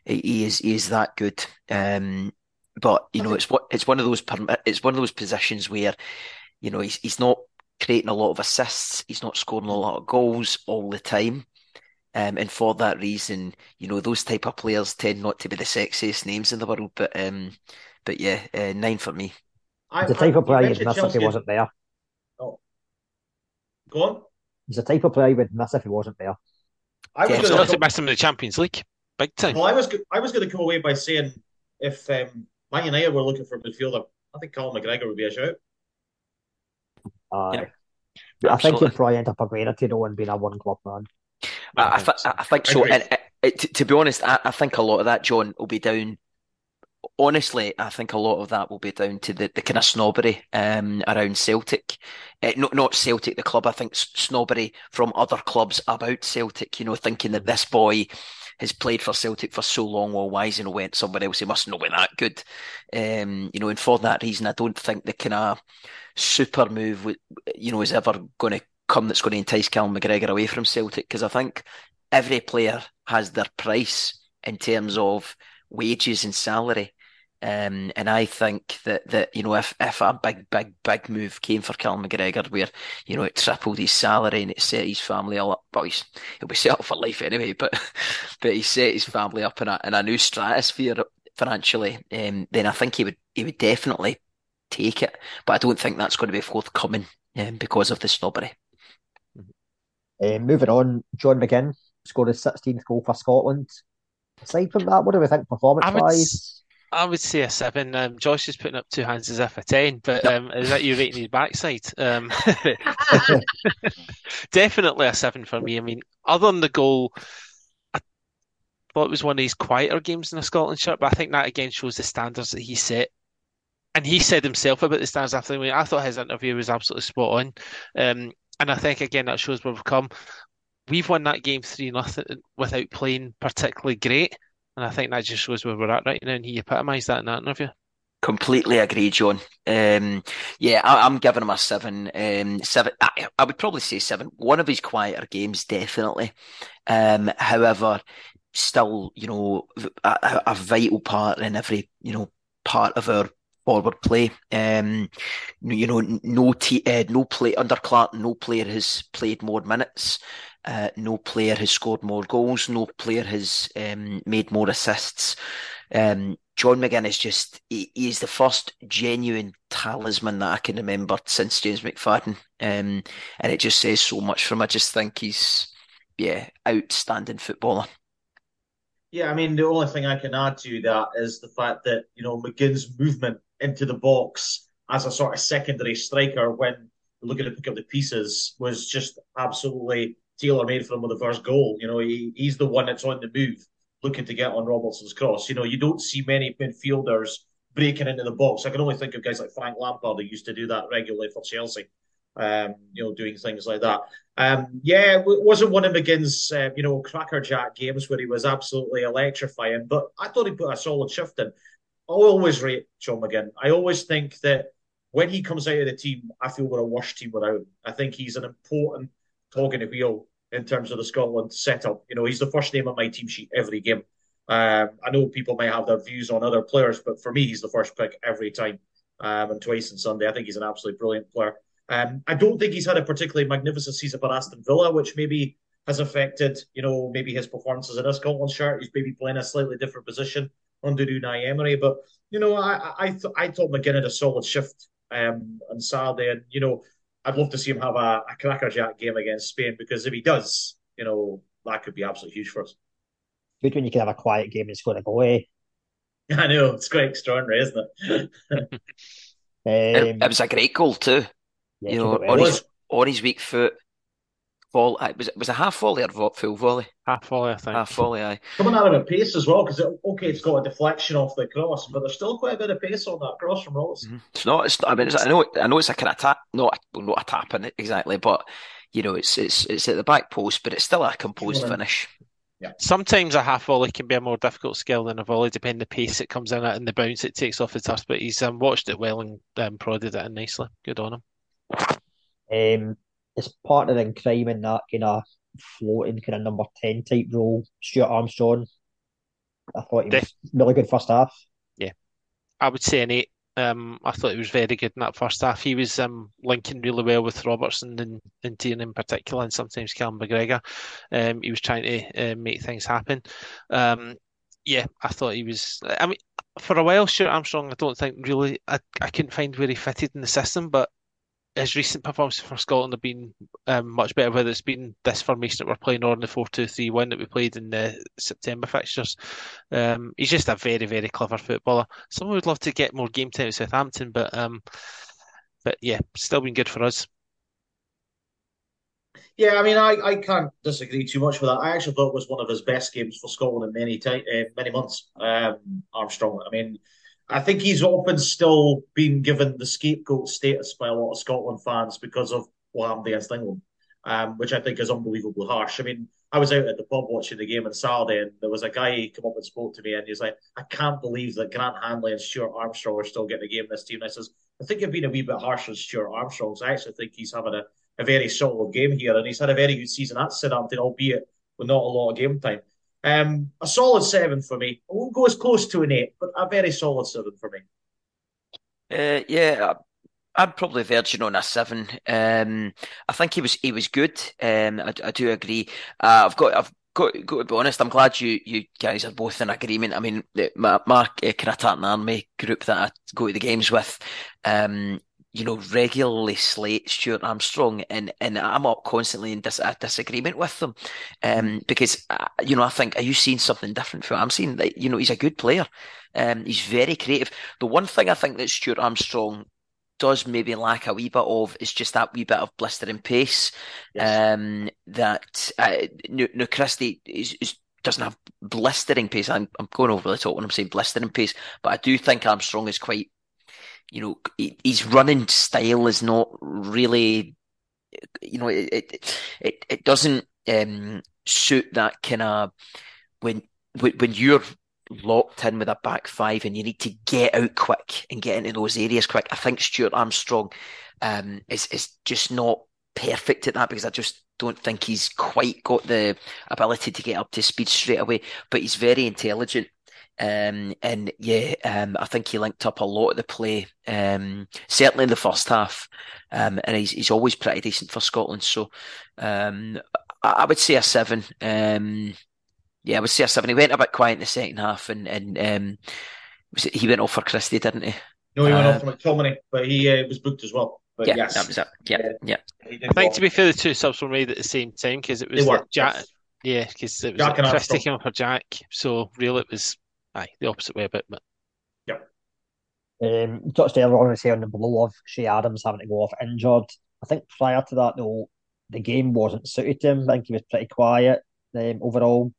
he is, he is that good. Um, but you know, it's what, it's one of those, it's one of those positions where, you know, he's he's not creating a lot of assists. He's not scoring a lot of goals all the time. Um, and for that reason, you know, those type of players tend not to be the sexiest names in the world. But um, but yeah, uh, nine for me. I, the type I, of player you'd miss if he wasn't there. Oh. Go on. He's the type of player you would miss if he wasn't there. I was yeah, going to miss him in the Champions League, big time. Well, I was I was going to come away by saying if um, Man United were looking for a midfielder, I think Callum McGregor would be a shout. Uh, yeah. I think he'd probably end up agreeing to though and being a one club man. I, I, th- I think so. And, to, to, be honest, I, I, think a lot of that, John, will be down. Honestly, I think a lot of that will be down to the, the kind of snobbery um, around Celtic. Uh, not not Celtic, the club. I think snobbery from other clubs about Celtic. You know, thinking that this boy has played for Celtic for so long, well, why is he not went somewhere else? He must not be that good. Um, you know, and for that reason, I don't think the kind of super move, you know, is ever going to come that's going to entice Callum McGregor away from Celtic because I think every player has their price in terms of wages and salary. Um, and I think that, that, you know, if, if a big, big, big move came for Callum McGregor where, you know, it tripled his salary and it set his family all up, well, he's, he'll be set up for life anyway, but, *laughs* but he set his family up in a, in a new stratosphere financially, um, then I think he would, he would definitely take it. But I don't think that's going to be forthcoming um, because of the snobbery. Uh, moving on, John McGinn scored his 16th goal for Scotland. Aside from that, what do we think performance wise? I would say a seven. Um, Josh is putting up two hands as if a ten, but um, is that you rating his backside? Um, *laughs* *laughs* definitely a seven for me. I mean, other than the goal, I thought it was one of his quieter games in a Scotland shirt, but I think that again shows the standards that he set and he said himself about the stands after the game. I thought his interview was absolutely spot on. Um, and I think again that shows where we've come. We've won that game three nothing without playing particularly great, and I think that just shows where we're at right now. And he epitomised that in that interview. Completely agree, John. Um, yeah, I, am giving him a seven. Um, seven. I, I, would probably say seven. One of his quieter games, definitely. Um, however, still, you know, a, a vital part in every, you know, part of our forward play. Um, you know, no t- uh, no play under Clarke, no player has played more minutes. Uh, no player has scored more goals. No player has um, made more assists. Um, John McGinn is just, he, is the first genuine talisman that I can remember since James McFadden. Um, and it just says so much for him. I just think he's, yeah, outstanding footballer. Yeah, I mean, the only thing I can add to that is the fact that, you know, McGinn's movement into the box as a sort of secondary striker when looking to pick up the pieces was just absolutely tailor made for him with the first goal. You know, he, he's the one that's on the move, looking to get on Robertson's cross. You know, you don't see many midfielders breaking into the box. I can only think of guys like Frank Lampard who used to do that regularly for Chelsea. um, you know, doing things like that. Um, yeah, it wasn't one of McGinn's, uh, you know, crackerjack games where he was absolutely electrifying, but I thought he put a solid shift in. I always rate John McGinn. I always think that when he comes out of the team, I feel we're a worse team without him. I think he's an important cog in the wheel in terms of the Scotland setup. You know, he's the first name on my team sheet every game. Um, I know people may have their views on other players, but for me, he's the first pick every time. Um, and twice on Sunday, I think he's an absolutely brilliant player. Um, I don't think he's had a particularly magnificent season for Aston Villa, which maybe has affected, you know, maybe his performances in a Scotland shirt. He's maybe playing a slightly different position under Unai Emery, but you know, I I, th- I thought McGinn had a solid shift um, on Saturday, and you know, I'd love to see him have a, a crackerjack game against Spain because if he does, you know, that could be absolutely huge for us. Good when you can have a quiet game and score a goal. Eh? *laughs* I know it's quite extraordinary, isn't it? *laughs* um, it, it was a great goal too. Yeah, you know, on his, on his weak foot, fall. Uh, was it was a half volley or full volley? Half volley, I think. Half volley, aye. Coming out of a pace as well, because it, okay, it's got a deflection off the cross, but there's still quite a bit of pace on that cross from Rollins. Mm-hmm. It's not. It's. I mean, it's, I know. I know it's a kind of tap, not not a tap in it exactly, but you know, it's it's it's at the back post, but it's still a composed finish. Yeah. Sometimes a half volley can be a more difficult skill than a volley, depending the pace it comes in at and the bounce it takes off the turf. But he's um, watched it well and um, prodded it in nicely. Good on him. Um, as partner in crime in that kind of floating kind of number 10 type role, Stuart Armstrong. I thought he was really good first half. Yeah. I would say an eight. Um, I thought he was very good in that first half. He was um, linking really well with Robertson and, and Tierney in particular, and sometimes Callum McGregor. Um, he was trying to uh, make things happen. Um, yeah, I thought he was. I mean, for a while, Stuart Armstrong, I don't think really. I, I couldn't find where he fitted in the system, but his recent performances for Scotland have been um, much better, whether it's been this formation that we're playing or in the 4 2 3 1 that we played in the September fixtures. Um, he's just a very, very clever footballer. Someone would love to get more game time at Southampton, but um, but yeah, still been good for us. Yeah, I mean, I, I can't disagree too much with that. I actually thought it was one of his best games for Scotland in many uh, many months. Um, Armstrong. I mean, I think he's often still been given the scapegoat status by a lot of Scotland fans because of what happened against England, um, which I think is unbelievably harsh. I mean, I was out at the pub watching the game on Saturday, and there was a guy who came up and spoke to me, and he's like, "I can't believe that Grant Hanley and Stuart Armstrong are still getting the game in this team." And I says, "I think you've been a wee bit harsh on Stuart Armstrong. So I actually think he's having a, a very solid game here, and he's had a very good season at Southampton, albeit with not a lot of game time." Um, a solid seven for me. I won't go as close to an eight, but a very solid seven for me. Uh, yeah, I'd probably verge on a seven. Um, I think he was he was good. Um, I, I do agree. Uh, I've got I've got, got to be honest. I'm glad you you guys are both in agreement. I mean, my my uh, Army group that I go to the games with, um, you know, regularly slate Stuart Armstrong, and and I'm up constantly in dis- disagreement with them, um, because uh, you know I think are you seeing something different from? I'm seeing that you know he's a good player, um, he's very creative. The one thing I think that Stuart Armstrong does maybe lack a wee bit of is just that wee bit of blistering pace, yes. um, that uh, no, no Christie is, is doesn't have blistering pace. I'm, I'm going over the top when I'm saying blistering pace, but I do think Armstrong is quite you know, his running style is not really, you know, it it it, doesn't um, suit that kind of when when you're locked in with a back five and you need to get out quick and get into those areas quick. I think Stuart Armstrong um, is is just not perfect at that because I just don't think he's quite got the ability to get up to speed straight away. But he's very intelligent um, and yeah, um, I think he linked up a lot of the play, um, certainly in the first half. Um, and he's, he's always pretty decent for Scotland. So, um, I, I, would say a seven. Um, yeah, I would say a seven. He went a bit quiet in the second half and, and, it, he went off for Christie, didn't he? No, he went off for McTominay, but he uh, was booked as well. But yeah, yes. that was it. Yeah, yeah. I think to be fair, the two subs were made at the same time because it was Jack. Yeah, because it was Jack like Christie came up for Jack. So real, it was aye, the opposite way a bit, but yeah. Um, touched earlier on say on the blow of Che Adams having to go off injured. I think prior to that though, the game wasn't suited to him. I think he was pretty quiet um, overall.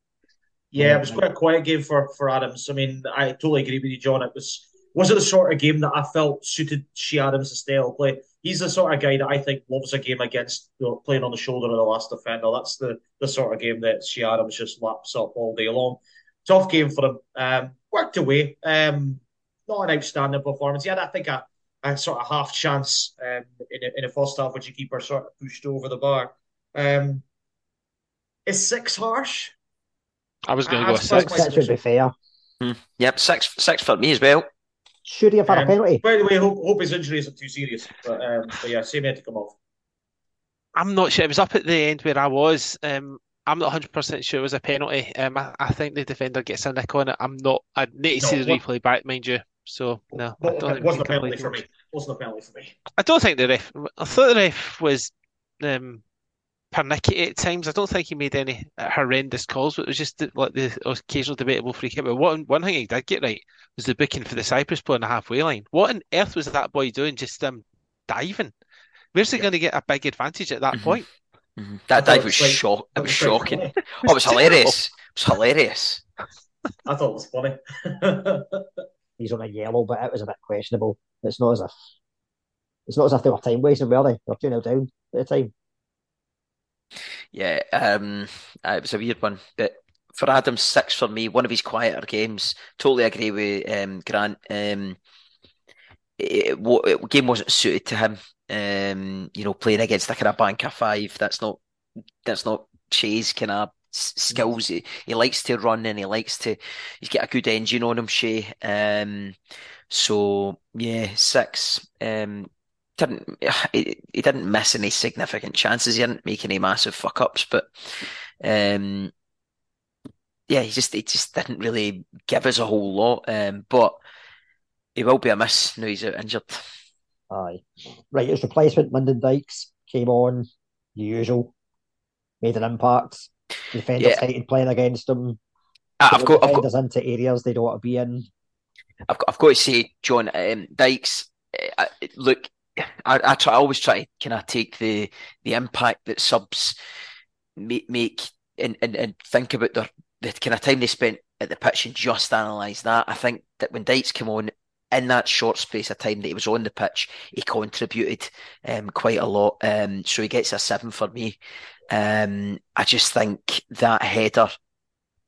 Yeah, it was quite a quiet game for, for Adams. I mean, I totally agree with you, John. It was was it the sort of game that I felt suited Che Adams' style of play? He's the sort of guy that I think loves a game against you know, playing on the shoulder of the last defender. That's the the sort of game that Che Adams just laps up all day long. Tough game for him. Um, worked away. Um, not an outstanding performance. He had, I think, a, a sort of half chance um, in, a, in the first half, which the keeper sort of pushed over the bar. Um, is six harsh? I was going to go I with six. my- Six would be fair. Hmm. Yep, six six for me as well. Should he have had a Um, penalty? By the way, hope, hope his injury isn't too serious. But, um, but yeah, same had to come off. I'm not sure. It was up at the end where I was. Um, I'm not 100% sure it was a penalty. Um, I, I think the defender gets a nick on it. I'm not. I need to see the replay back, mind you. So no, I don't it wasn't a penalty for me. wasn't a penalty for me. I don't think the ref. I thought the ref was um, pernickety at times. I don't think he made any horrendous calls, but it was just like the occasional debatable free kick. But one one thing he did get right was the booking for the Cyprus ball on the halfway line. What on earth was that boy doing? Just um diving. Where's he Yeah. going to get a big advantage at that Mhm. point? Mhm. That I dive was was like- shock. It was shocking. funny. *laughs* Oh, it was hilarious. It was hilarious. I thought it was funny. *laughs* He's on a yellow, but it was a bit questionable. It's not as if it's not as if they were time wasting, were they? They're 2 0 down at the time. Yeah, um, uh, it was a weird one. But for Adams, six for me, one of his quieter games. Totally agree with um, Grant. Um, it, it, it, game wasn't suited to him. Um, you know, playing against a kind of banker five, that's not that's not Che's kind of skills. He, he likes to run and he likes to. He's got a good engine on him, Che. Um, so yeah, six. Um, didn't *sighs* he, he didn't miss any significant chances. He didn't make any massive fuck ups, but um, yeah, he just he just didn't really give us a whole lot. Um, but he will be a miss now he's injured. Aye. Right, his replacement, Lyndon Dykes, came on, the usual, made an impact. Defenders Yeah. hated playing against him. I- I've got, I've got, into areas they don't want to be in. I've got, I've got to say, John um, Dykes. Uh, look, I, I try, I always try to kind of take the the impact that subs make, make and, and, and think about their the kind of time they spent at the pitch and just analyse that. I think that when Dykes came on in that short space of time that he was on the pitch, he contributed um, quite a lot. Um, so he gets a seven for me. Um, I just think that header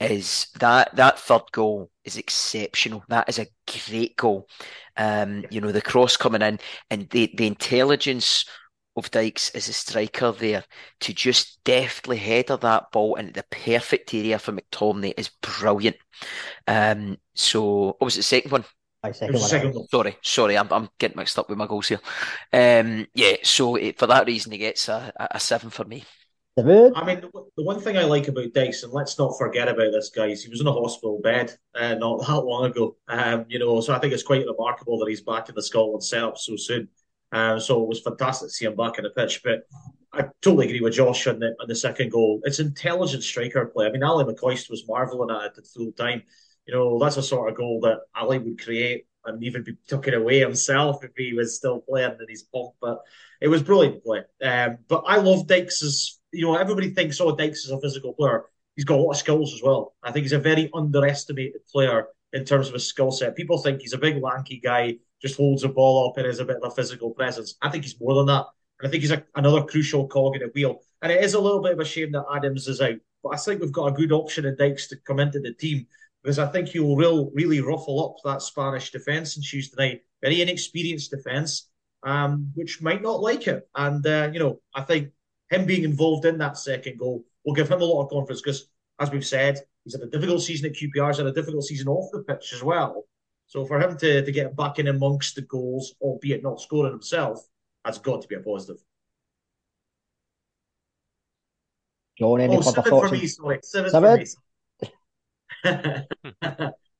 is that that third goal is exceptional. That is a great goal. Um, you know, the cross coming in and the, the intelligence of Dykes as a striker there to just deftly header that ball into the perfect area for McTominay is brilliant. Um, so what was the second one? Aye, second was the one. goal. Sorry, sorry, I'm I'm getting mixed up with my goals here. Um, yeah, so it, for that reason, he gets a, a a seven for me. David, I mean, the, the one thing I like about Dyson, let's not forget about this, guys. He was in a hospital bed uh, not *laughs* that long ago. Um, you know, so I think it's quite remarkable that he's back in the Scotland setup so soon. Um, so it was fantastic to see him back in the pitch. But I totally agree with Josh on the on the second goal. It's intelligent striker play. I mean, Ali McCoist was marveling at it at full time. You know, that's a sort of goal that Ali would create and even be tucking away himself if he was still playing in his pump. But it was brilliant play. Um, but I love Dykes's. You know, everybody thinks, oh, Dykes is a physical player. He's got a lot of skills as well. I think he's a very underestimated player in terms of his skill set. People think he's a big lanky guy, just holds the ball up and has a bit of a physical presence. I think he's more than that. And I think he's a, another crucial cog in the wheel. And it is a little bit of a shame that Adams is out. But I think we've got a good option in Dykes to come into the team because I think he will real, really ruffle up that Spanish defence on Tuesday night. Very inexperienced defence, um, which might not like it. And, uh, you know, I think him being involved in that second goal will give him a lot of confidence because, as we've said, he's had a difficult season at QPR, he's had a difficult season off the pitch as well. So for him to, to get back in amongst the goals, albeit not scoring himself, that's got to be a positive. John, any Oh, seven for me, sorry. Seven, Seven? for me. *laughs*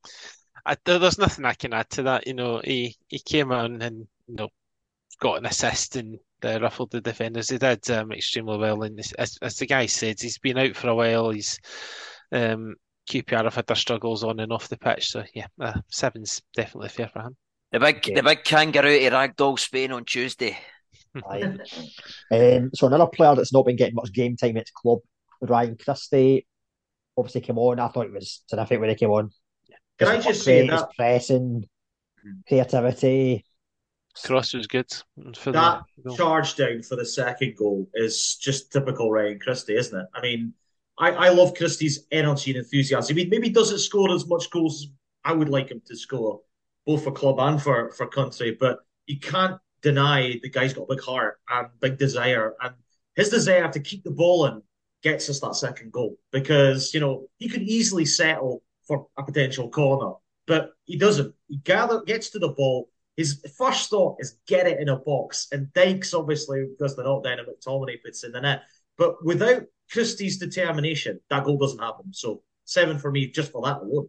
I, there- there's nothing I can add to that. You know, he he came on and you know got an assist and uh, ruffled the defenders. He did um, extremely well. And as, as the guy said, he's been out for a while. He's um, QPR have had their struggles on and off the pitch. So yeah, uh, seven's definitely fair for him. The big Okay. the big kangaroo to ragdoll Spain on Tuesday. *laughs* Um, so another player that's not been getting much game time at his club, Ryan Christie, obviously came on. I thought it was terrific when he came on. Can I just say that pressing, mm-hmm. creativity. Cross was good. For that the, charge down for the second goal is just typical Ryan Christie, isn't it? I mean, I, I love Christie's energy and enthusiasm. I mean, maybe he doesn't score as much goals as I would like him to score, both for club and for, for country, but you can't deny the guy's got a big heart and big desire. And his desire to keep the ball in gets us that second goal because, you know, he could easily settle for a potential corner, but he doesn't. He gather, gets to the ball, his first thought is get it in a box. And Dykes, obviously, because they're not down and McTominay puts in the net. But without Christie's determination, that goal doesn't happen. So seven for me just for that alone.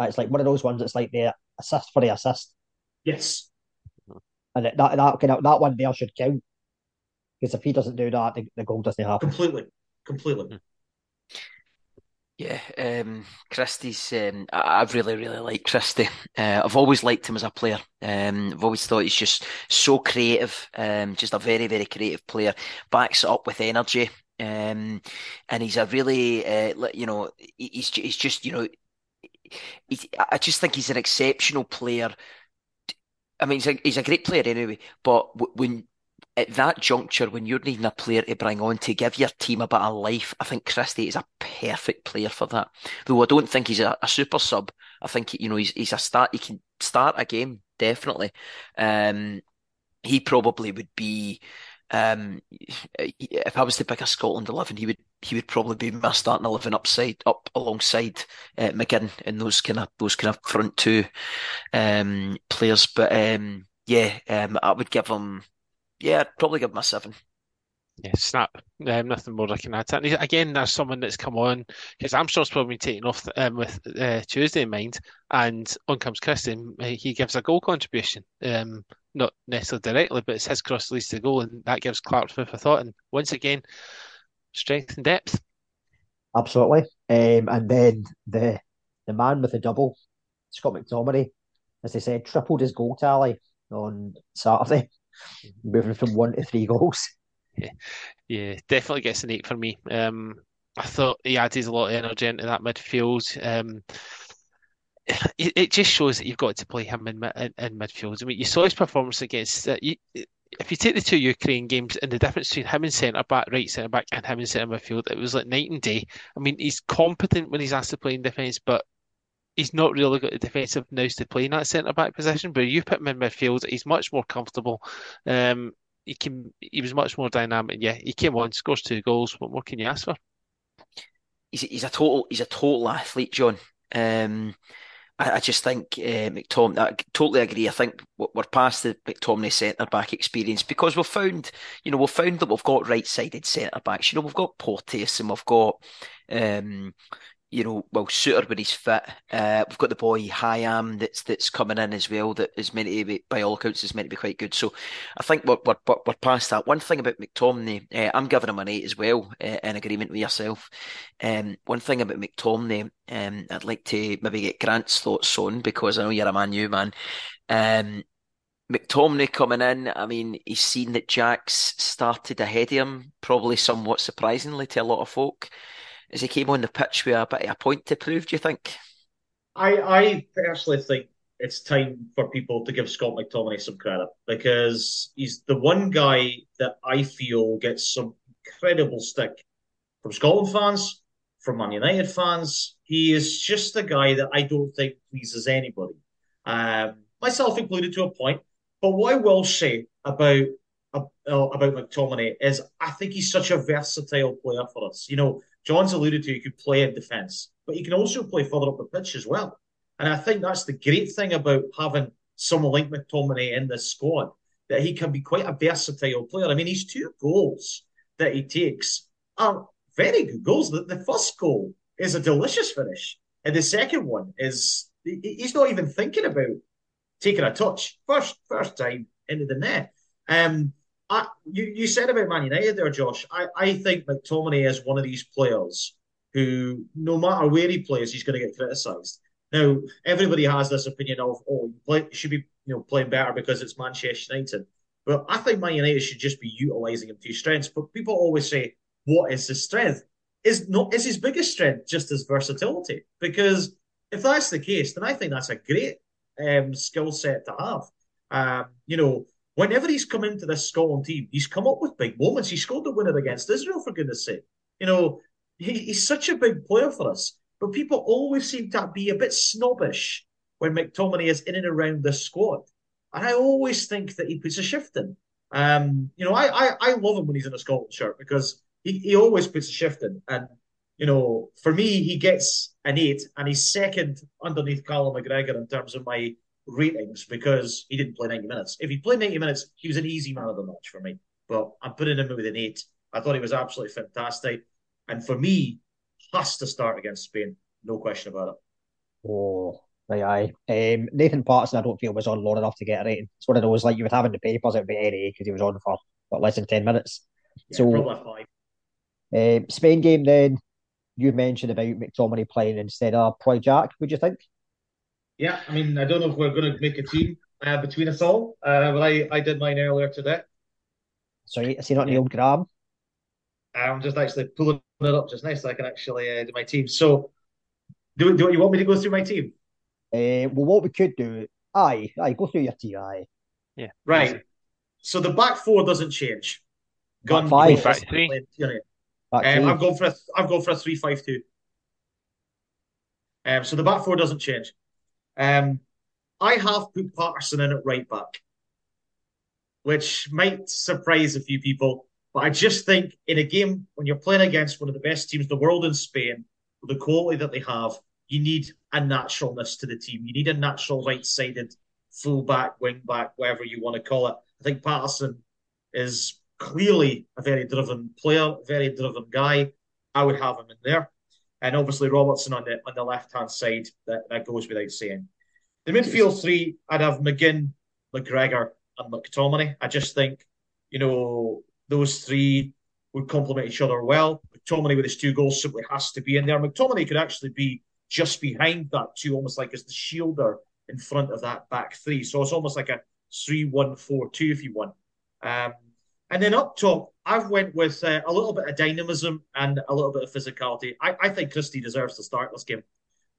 It's like one of those ones. It's like the assist for the assist. Yes. And that that of, that one there should count because if he doesn't do that, the, the goal doesn't happen. Completely, completely. Yeah, um, Christie's. Um, I, have really, really liked Christie. Uh, I've always liked him as a player. Um, I've always thought he's just so creative. Um, just a very, very creative player. Backs it up with energy. Um, and he's a really, uh, you know, he's he's just, you know, I just think he's an exceptional player. I mean, he's a, he's a great player anyway. But when at that juncture, when you're needing a player to bring on to give your team a bit of life, I think Christie is a perfect player for that. Though I don't think he's a, a super sub. I think you know he's he's a start. He can start a game definitely. Um, he probably would be. Um, if I was to pick a Scotland eleven, he would he would probably be my starting eleven upside up alongside uh, McGinn and those kind of those kind of front two um, players. But um, yeah, um, I would give him yeah, I'd probably give him a seven. Yeah, snap. Um, nothing more I can add to that. again, there's someone that's come on because Armstrong's probably been taken off um, with uh, Tuesday in mind, and on comes Christie. He gives a goal contribution, um, not necessarily directly, but it's his cross leads to the goal, and that gives Clarke food for thought. And once again, strength and depth. Absolutely. Um, and then the the man with the double, Scott McTominay, as they said, tripled his goal tally on Saturday moving from one to three *laughs* goals. Yeah, yeah definitely gets an eight for me. Um, I thought he added a lot of energy into that midfield. Um, *sighs* it, it, just shows that you've got to play him in, in, in midfield. I mean, you saw his performance against. Uh, you, if you take the two Ukraine games and the difference between him and centre back, right centre back, and him in centre midfield, it was like night and day. I mean, he's competent when he's asked to play in defence, but he's not really got the defensive nous to play in that centre back position. But you put him in midfield, he's much more comfortable. Um, he can, he was much more dynamic. Yeah, he came on, scores two goals. What more can you ask for? He's he's a total he's a total athlete, John. Um, I, I just think uh, McTominay. I totally agree. I think we're past the McTominay centre back experience because we've found, you know, we've found that we've got right sided centre backs. You know, we've got Porteous and we've got, um, you know, well, Souttar when he's fit. Uh, we've got the boy Hyam that's that's coming in as well. That is meant to be, by all accounts, is meant to be quite good. So, I think we're we're, we're past that. One thing about McTominay, uh, I'm giving him an eight as well, uh, in agreement with yourself. Um, one thing about McTominay, um, I'd like to maybe get Grant's thoughts on because I know you're a Man U man. Um, McTominay coming in, I mean, he's seen that Jack's started ahead of him, probably somewhat surprisingly to a lot of folk as he came on the pitch with a bit of a point to prove, do you think? I, I personally think it's time for people to give Scott McTominay some credit because he's the one guy that I feel gets some incredible stick from Scotland fans, from Man United fans. He is just a guy that I don't think pleases anybody, um, myself included to a point. But what I will say about uh, about McTominay is I think he's such a versatile player for us. You know, John's alluded to, he could play in defence, but he can also play further up the pitch as well. And I think that's the great thing about having someone like McTominay in this squad, that he can be quite a versatile player. I mean, his two goals that he takes are very good goals. The, the first goal is a delicious finish, and the second one is he's not even thinking about taking a touch. First, first time into the net. Um, I, you, you said about Man United there, Josh. I, I think McTominay is one of these players who, no matter where he plays, he's going to get criticised. Now, everybody has this opinion of, oh, play, should be you know playing better because it's Manchester United. But I think Man United should just be utilising him to his strengths. But people always say, what is his strength? Is not is his biggest strength just his versatility? Because if that's the case, then I think that's a great um, skill set to have. Um, you know, whenever he's come into this Scotland team, he's come up with big moments. He scored the winner against Israel, for goodness sake. You know, he, he's such a big player for us. But people always seem to be a bit snobbish when McTominay is in and around the squad. And I always think that he puts a shift in. Um, you know, I, I, I love him when he's in a Scotland shirt because he, he always puts a shift in. And, you know, for me, he gets an eight and he's second underneath Callum McGregor in terms of my ratings because he didn't play 90 minutes. If he played 90 minutes, he was an easy man of the match for me. But I'm putting him with an eight. I thought he was absolutely fantastic. And for me, has to start against Spain. No question about it. Oh, Right, aye. Um, Nathan Patterson, I don't feel was on long enough to get a rating. It's one of those like you would have in the papers. It'd be any because he was on for what, less than ten minutes. Yeah, so probably five. Um, Spain game then. You mentioned about McTominay playing instead of Ryan Jack. Would you think? Yeah, I mean, I don't know if we're going to make a team uh, between us all, uh, but I, I did mine earlier today. Sorry, is he not Neil Graham? I'm just actually pulling it up just now so I can actually uh, do my team. So, do, do you want me to go through my team? Uh, well, what we could do, aye, aye, go through your team, aye. Yeah. Right. So the back four doesn't change. Gun five, back three. Back um, I'm going for a, I'm going for a three-five-two. Um, so the back four doesn't change. Um, I have put Patterson in at right back, which might surprise a few people, but I just think in a game when you're playing against one of the best teams in the world in Spain, with the quality that they have, you need a naturalness to the team. You need a natural right-sided full back, wing back, whatever you want to call it. I think Patterson is clearly a very driven player, very driven guy. I would have him in there. And obviously Robertson on the on the left hand side, that, that goes without saying. The midfield three, I'd have McGinn, McGregor, and McTominay. I just think, you know, those three would complement each other well. McTominay with his two goals simply has to be in there. McTominay could actually be just behind that too, almost like as the shielder in front of that back three. So it's almost like a three-one-four-two if you want. Um, and then up top, I've went with uh, a little bit of dynamism and a little bit of physicality. I, I think Christie deserves to start this game.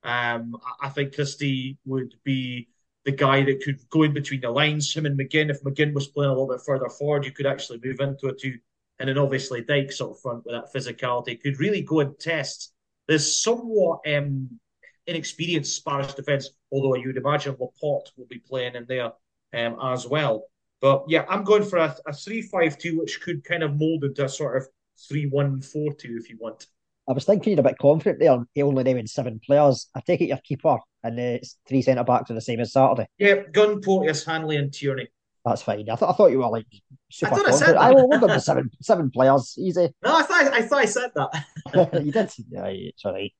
Um, I think Christie would be the guy that could go in between the lines. Him and McGinn. If McGinn was playing a little bit further forward, you could actually move into a two. And then obviously Dykes up front with that physicality could really go and test this somewhat um, inexperienced Spanish defence, although you'd imagine Laporte will be playing in there um, as well. But yeah, I'm going for a, a 3-5-2, which could kind of mould into a sort of 3-1-4-2 if you want. I was thinking you're a bit confident there. He only naming seven players. I take it your keeper and the three centre backs are the same as Saturday. Yeah, Gunn, Porteous, Hanley, and Tierney. That's fine. I thought I thought you were like super I confident. I, I will go to seven *laughs* seven players. Easy. No, I thought I thought I said that. *laughs* *laughs* you did. Yeah, sorry.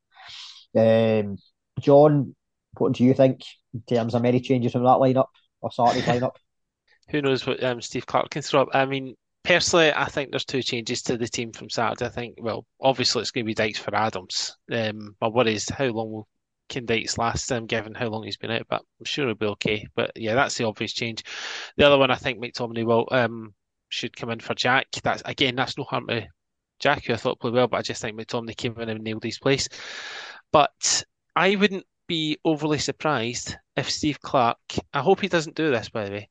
Um, John, what do you think in terms of many changes from that lineup or Saturday's lineup? Who knows what um, Steve Clarke can throw up? I mean, personally, I think there's two changes to the team from Saturday. I think, well, obviously it's going to be Dykes for Adams. Um, my worry is how long will Ken Dykes last time, given how long he's been out, but I'm sure he'll be okay. But yeah, that's the obvious change. The other one, I think McTominay will um, should come in for Jack. That's again, that's no harm to Jack, who I thought played well, but I just think McTominay came in and nailed his place. But I wouldn't be overly surprised if Steve Clarke. I hope he doesn't do this, by the way.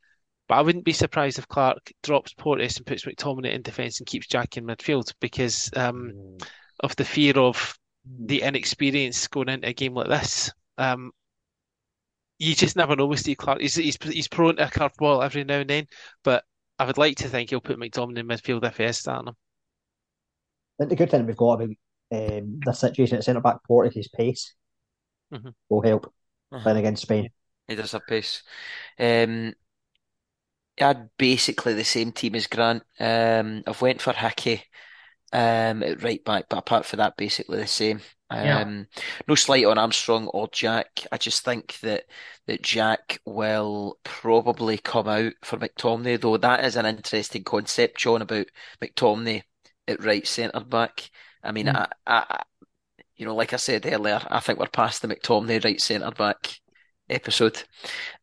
But I wouldn't be surprised if Clarke drops Porteous and puts McTominay in defence and keeps Jack in midfield because um, mm. of the fear of the inexperience going into a game like this. Um, you just never know with Steve Clarke. He's he's he's prone to a curveball every now and then, but I would like to think he'll put McTominay in midfield if he is starting him. I think the good thing we've got about um, the situation at centre back port is his pace mm-hmm. will help uh-huh. playing against Spain. He does have pace. Um, I had basically the same team as Grant. Um, I've went for Hickey um, at right back, but apart from that, basically the same. Yeah. Um, no slight on Armstrong or Jack. I just think that that Jack will probably come out for McTominay, though that is an interesting concept, John, about McTominay at right centre back. I mean, mm. I, I, you know, like I said earlier, I think we're past the McTominay right centre back episode.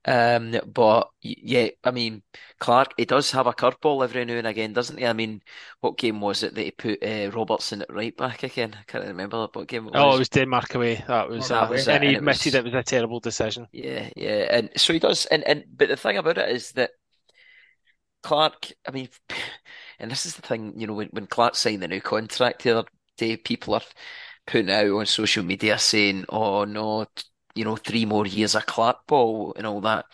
Um, but yeah, I mean, Clarke, he does have a curveball every now and again, doesn't he? I mean, what game was it that he put uh, Robertson at right back again? I can't remember what game it was. Oh, it was Denmark away. That was, That uh, was and it, he and it was- admitted it was a terrible decision. Yeah, yeah, and so he does, and and but the thing about it is that Clarke, I mean, *laughs* and this is the thing, you know, when when Clarke signed the new contract the other day, people are putting out on social media saying, "Oh no, t- you know, three more years of Clarke ball and all that."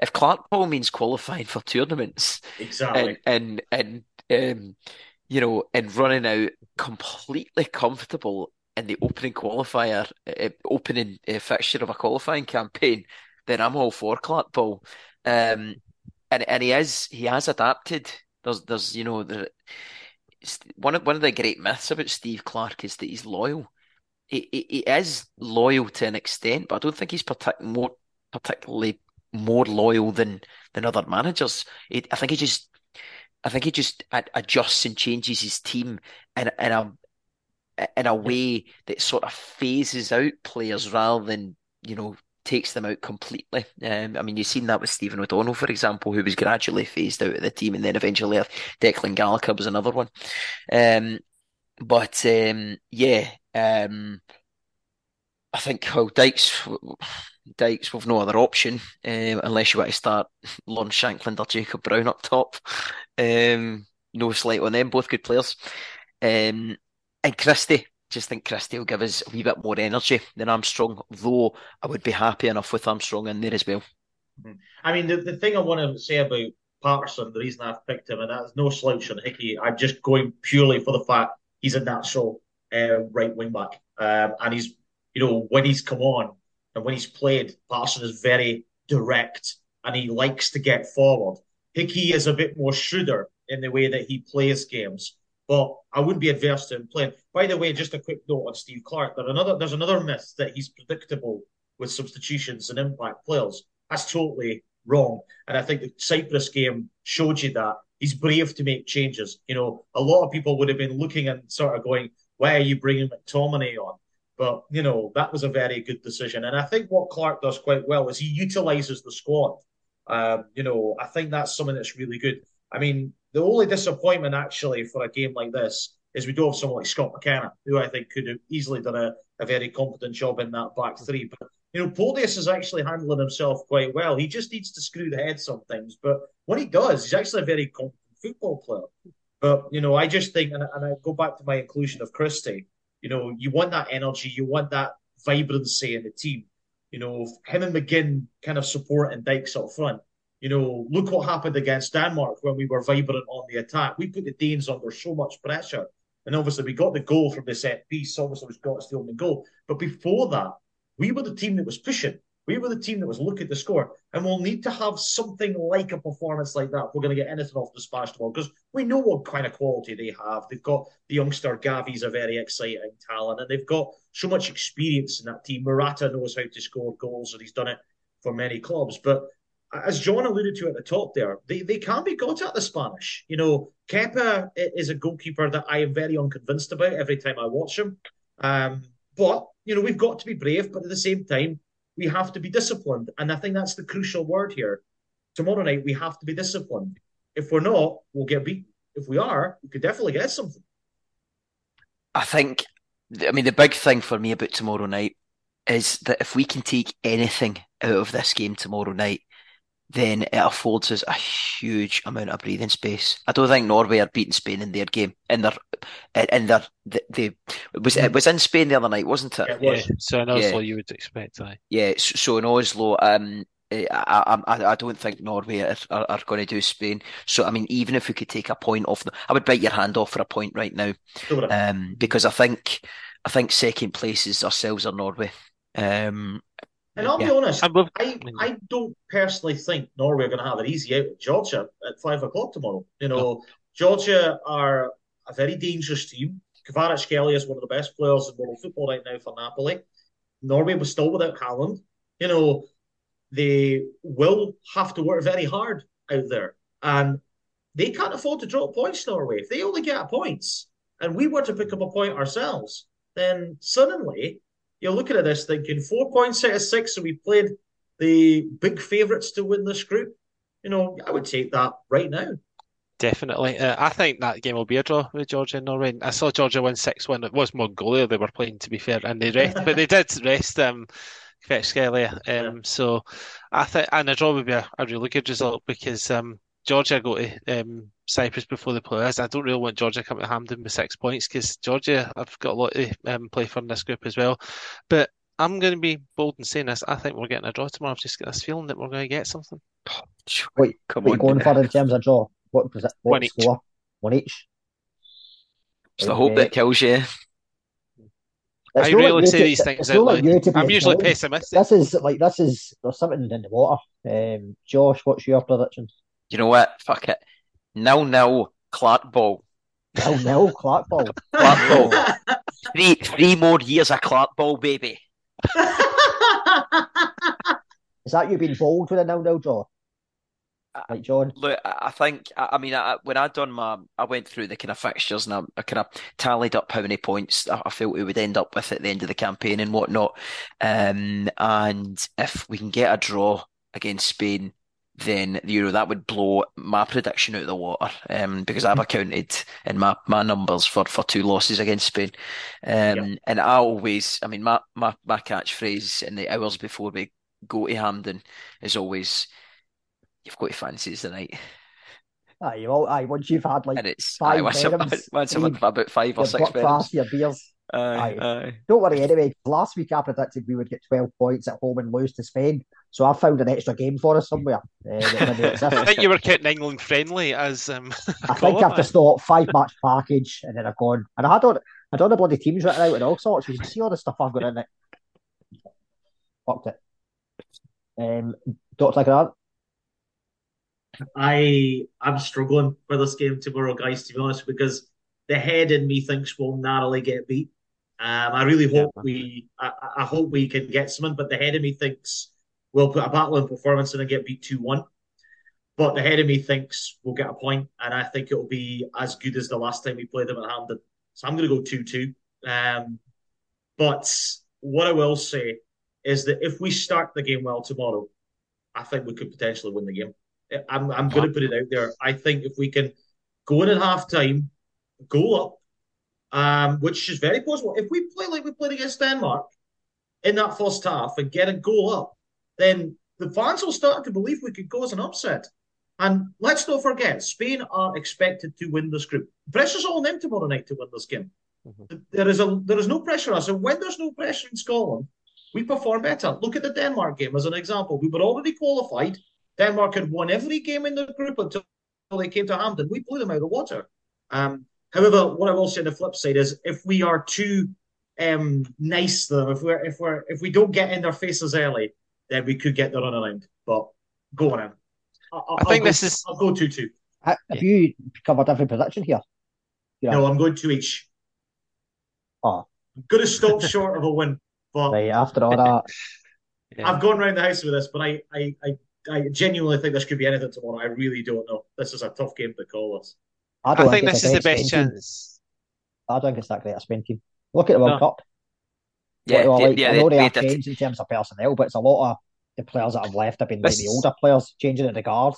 If Clarke ball means qualifying for tournaments Exactly. and and and um, you know, and running out completely comfortable in the opening qualifier, uh, opening uh, fixture of a qualifying campaign, then I'm all for Clarke Ball. Um, and and he is he has adapted. There's there's you know the one of one of the great myths about Steve Clarke is that he's loyal. He, he, is loyal to an extent, but I don't think he's partic more particularly more loyal than than other managers. I think he just I think he just adjusts and changes his team in, in a in a way that sort of phases out players rather than you know takes them out completely. Um, I mean, you've seen that with Stephen O'Donnell, for example, who was gradually phased out of the team, and then eventually Declan Gallagher was another one. Um, but um, yeah, um, I think well, Dykes, Dykes with no other option um, unless you want to start Lon Shankland or Jacob Brown up top. Um, no slight on them, both good players. Um, and Christie, just think Christie will give us a wee bit more energy than Armstrong, though I would be happy enough with Armstrong in there as well. I mean, the, the thing I want to say about Patterson, the reason I've picked him, and that's no slouch on Hickey, I'm just going purely for the fact he's a natural uh, right wing back. Um, and he's, you know, when he's come on and when he's played, Patterson is very direct and he likes to get forward. Hickey is a bit more shrewder in the way that he plays games, but I wouldn't be adverse to him playing. By the way, just a quick note on Steve Clarke. There another, there's another myth that he's predictable with substitutions and impact players. That's totally wrong. And I think the Cyprus game showed you that. He's brave to make changes. You know, a lot of people would have been looking and sort of going, why are you bringing McTominay on? But, you know, that was a very good decision. And I think what Clarke does quite well is he utilizes the squad. Um, you know, I think that's something that's really good. I mean, the only disappointment actually for a game like this is we don't have someone like Scott McKenna, who I think could have easily done a, a very competent job in that back three. But you know, Porteous is actually handling himself quite well. He just needs to screw the head sometimes. But when he does, he's actually a very competent football player. But, you know, I just think, and, and I go back to my inclusion of Christie, you know, you want that energy, you want that vibrancy in the team. You know, him and McGinn kind of supporting Dykes up front. You know, look what happened against Denmark when we were vibrant on the attack. We put the Danes under so much pressure. And obviously, we got the goal from the set piece. Obviously, we got stealing the only goal. But before that, we were the team that was pushing. We were the team that was looking to score. And we'll need to have something like a performance like that if we're going to get anything off the splash ball because we know what kind of quality they have. They've got the youngster Gavi's a very exciting talent, and they've got so much experience in that team. Murata knows how to score goals, and he's done it for many clubs. But as John alluded to at the top there, they, they can be got at the Spanish. You know, Kepa is a goalkeeper that I am very unconvinced about every time I watch him. Um, but, you know, we've got to be brave, but at the same time, we have to be disciplined. And I think that's the crucial word here. Tomorrow night, we have to be disciplined. If we're not, we'll get beat. If we are, we could definitely get something. I think, I mean, the big thing for me about tomorrow night is that if we can take anything out of this game tomorrow night, then it affords us a huge amount of breathing space. I don't think Norway are beating Spain in their game. In their, in their, they, they it was it was in Spain the other night, wasn't it? Yeah, it Yeah, was. so in Oslo Yeah. you would expect that. Yeah. So, so in Oslo, um, I, I, I I don't think Norway are, are, are going to do Spain. So I mean, even if we could take a point off them, I would bite your hand off for a point right now. Sure. Um, because I think I think second places ourselves are Norway. Um, And I'll yeah. be honest, And we've, I, I don't personally think Norway are going to have an easy out with Georgia at five o'clock tomorrow. You know, Georgia are a very dangerous team. Kvaratskhelia is one of the best players in world football right now for Napoli. Norway was still without Haaland. You know, they will have to work very hard out there. And they can't afford to drop points, Norway. If they only get points and we were to pick up a point ourselves, then suddenly you're looking at this thinking four points out of six, so we played the big favourites to win this group, you know, I would take that right now. Definitely. Uh, I think that game will be a draw with Georgia and Norway. I saw Georgia win 6 1. It was Mongolia they were playing, to be fair, and they rest, *laughs* but they did rest um, Kvaratskhelia. Um, yeah. So I think, and a draw would be a, a really good result because um, Georgia go to um, Cyprus before they play us. I don't really want Georgia coming to Hampden with six points because Georgia have got a lot to um, play for in this group as well. But I'm going to be bold in saying this. I think we're getting a draw tomorrow. I've just got this feeling that we're going to get something. *sighs* Wait, come what on. going for in terms of draw? What was it? What One score? Each. One each. It's the hope that kills you. It's I really like say to, these things out loud. Like I'm usually pessimistic. This is like this is there's something in the water. Um, Josh, what's your prediction? You know what? Fuck it. Nil nil Clarkeball. Nil nil Clarkeball. *laughs* Clarkeball. three three more years of Clarkeball, baby. *laughs* is that you being bold with a nil nil draw? Like John. Look, I think I mean I, when I done my I went through the kind of fixtures and I, I kind of tallied up how many points I, I, felt we would end up with at the end of the campaign and whatnot. Um, and if we can get a draw against Spain, then you know that would blow my prediction out of the water. Um, because I've accounted in my, my numbers for, for two losses against Spain. Um, yep. and I always, I mean, my, my, my catchphrase in the hours before we go to Hampden is always you've got to fancy tonight. Aye, well, aye, once you've had like and it's, five *laughs* aye, once, Benhams, once about five or six fast your beers. Aye, aye. Don't worry anyway. Last week I predicted we would get 12 points at home and lose to Spain. So I found an extra game for us somewhere. Uh, *laughs* I think you were keeping England friendly as um, *laughs* I think just thought five match package and then I've gone and I had all I don't know bloody teams written out and all sorts. You can see all the stuff I've got in it. Fucked it. Um Dr. Grant. I I'm struggling for this game tomorrow, guys. To be honest, because the head in me thinks we'll narrowly get beat. Um, I really hope yeah. we I, I, hope we can get someone, but the head of me thinks we'll put a battle in performance and get beat two one. But the head of me thinks we'll get a point, and I think it'll be as good as the last time we played them at Hampden. So I'm going to go two two. Um, but what I will say is that if we start the game well tomorrow, I think we could potentially win the game. I'm I'm going to put it out there. I think if we can go in at half time, go up, um, which is very possible. If we play like we played against Denmark in that first half and get a goal up, then the fans will start to believe we could cause an upset. And let's not forget, Spain are expected to win this group. Pressure's all on them tomorrow night to win this game. Mm-hmm. There is a there is no pressure on us, and when there's no pressure in Scotland, we perform better. Look at the Denmark game as an example. We were already qualified. Denmark had won every game in the group until they came to Hampden. We blew them out of the water. Um, however, what I will say on the flip side is if we are too um, nice to them, if we're if we're if we don't get in their faces early, then we could get the run around. But go on in. I'll, I think I'll this is. I'll go two two. Have you covered every position here? Yeah. No, I'm going two each. Ah. Oh, I'm going to stop *laughs* short of a win. But right, after all that, *laughs* yeah. I've gone around the house with this, but I, I, I I genuinely think this could be anything tomorrow. I really don't know. This is a tough game to call us. I, I think this is the best chance. I don't think it's that great a Spain team. Look at the World no. Cup. Yeah, well, like, yeah, I know they, they have changed in terms of personnel, but it's a lot of the players that have left have been this, like the older players changing at the guard.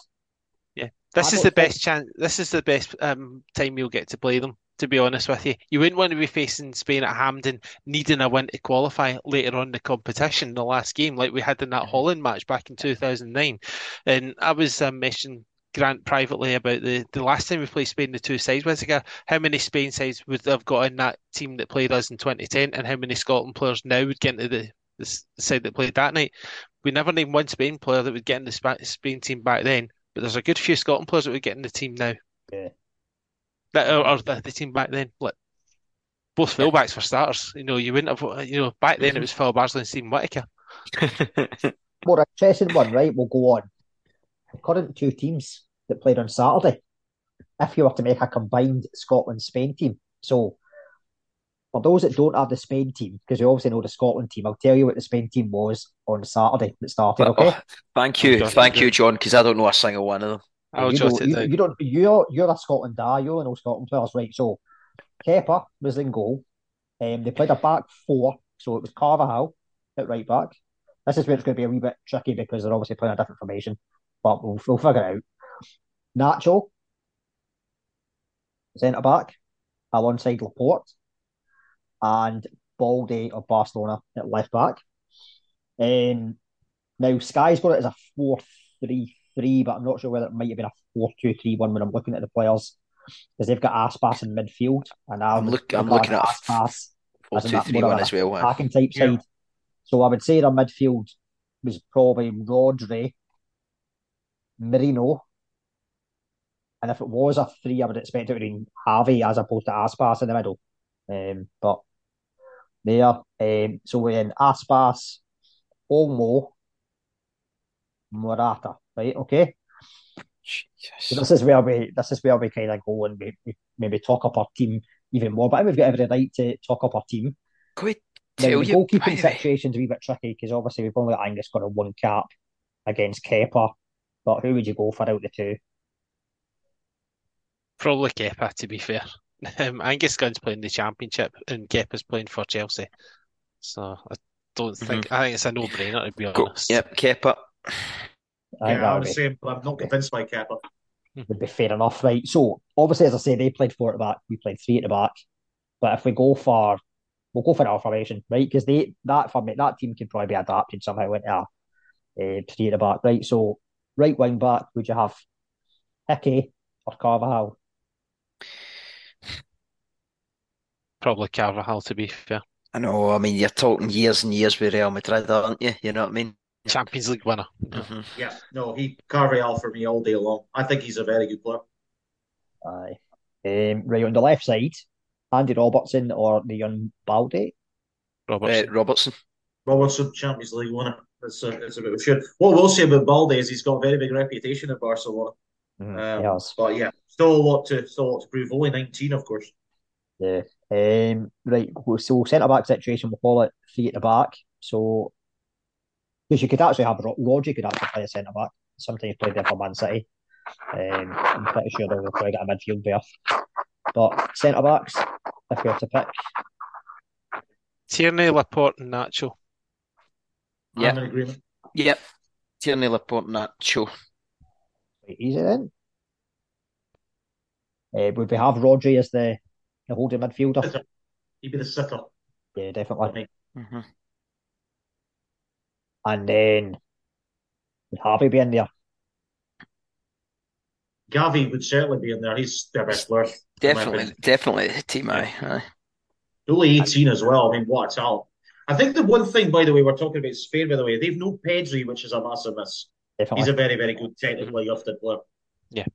Yeah, this I is the best chance. This is the best um, time you'll get to play them to be honest with you. You wouldn't want to be facing Spain at Hampden, needing a win to qualify later on in the competition, the last game, like we had in that Holland match back in 2009. And I was um, mentioning Grant privately about the, the last time we played Spain, the two sides was ago. How many Spain sides would have got in that team that played us in 2010, and how many Scotland players now would get into the, the side that played that night? We never named one Spain player that would get in the Spain team back then, but there's a good few Scotland players that would get in the team now. Yeah that or, or the, the, team back then. Like both fullbacks for starters. You know, you wouldn't have. Uh, you know, back then it mm-hmm. was Phil Bardsley and Steven Whittaker. *laughs* More interesting one, right? We'll go on. The current two teams that played on Saturday. If you were to make a combined Scotland Spain team, so for those that don't have the Spain team, because you obviously know the Scotland team, I'll tell you what the Spain team was on Saturday that started. Okay. Oh, thank you, thank you, John, because I don't know a single one of them. I'll you, jot it you, down. You don't. You're you're a Scotland guy. You only know Scotland players, right? So Kepa was in goal. Um, they played a back four, so it was Carvajal at right back, this is where it's going to be a wee bit tricky because they're obviously playing a different formation, but we'll, we'll figure it out. Nacho, centre back, alongside Laporte, and Balde of Barcelona at left back. Um, now, Sky's got it as a 4 3 3, but I'm not sure whether it might have been a 4 2 3 1 when I'm looking at the players because they've got Aspas in midfield. And I'm, look, I'm looking at Aspas 4 2 3 1 as well. Attacking type yeah. side. So I would say their midfield was probably Rodri, Merino, and if it was a three, I would expect it to be Gavi as opposed to Aspas in the middle. Um, but there, um, so in Aspas, Olmo, Morata, right? Okay. So this is where we this is where we kind of go and we, we maybe talk up our team even more. But we've got every right to talk up our team. Could now, the goalkeeping situation's a wee bit tricky because obviously we've only got Angus got a one cap against Kepa. But who would you go for out the two? Probably Kepa, to be fair. *laughs* Um, Angus Gunn's playing the championship and Kepa's playing for Chelsea. So I don't think mm-hmm. I think it's a no brainer to be honest. Go, yep, Kepa. yeah, I was saying, but I'm not convinced by Kepa. Would be fair enough, right? So obviously, as I say, they played four at the back, we played three at the back. But if we go for, we'll go for our formation, right? Because they that for me, that team could probably be adapted somehow into a uh, three at the back, right? So right wing back, would you have Hickey or Carvajal? Probably Carvajal, to be fair. I know. I mean, you're talking years and years with Real Madrid, aren't you? You know what I mean? Champions League winner. Mm-hmm. Yeah, no, he Carvajal for me all day long. I think he's a very good player. Aye. Um, right on the left side, Andy Robertson or the young Balde? Robertson. Uh, Robertson. Robertson, Champions League winner. It's a, it's a bit of a shit. What we'll say about Balde is he's got a very big reputation at Barcelona. Mm, um, But yeah, still a lot to still a lot to prove. Only nineteen, of course. Yeah. Um, right. So centre back situation, we'll call it three at the back. So because you could actually have Rodri could actually play a centre back. Sometimes played there for Man City. Um, I'm pretty sure they'll probably get a midfield berth. But centre backs, if you have to pick. Tierney, Laporte, and Nacho. Yeah. I'm in agreement. Yep. Tierney, Laporte, Nacho. easy then. Uh, would we have Rodri as the, the holding midfielder? He'd be the sitter. Yeah, definitely. Mm-hmm. And then would Harvey be in there? Gavi would certainly be in there. He's their best player. Definitely, definitely team I. Aye. Only 18 as well. I mean, what a talent. I think the one thing, by the way, we're talking about Spain, by the way, they've no Pedri, which is a massive miss. Definitely. He's a very, very good technically gifted player. Yeah.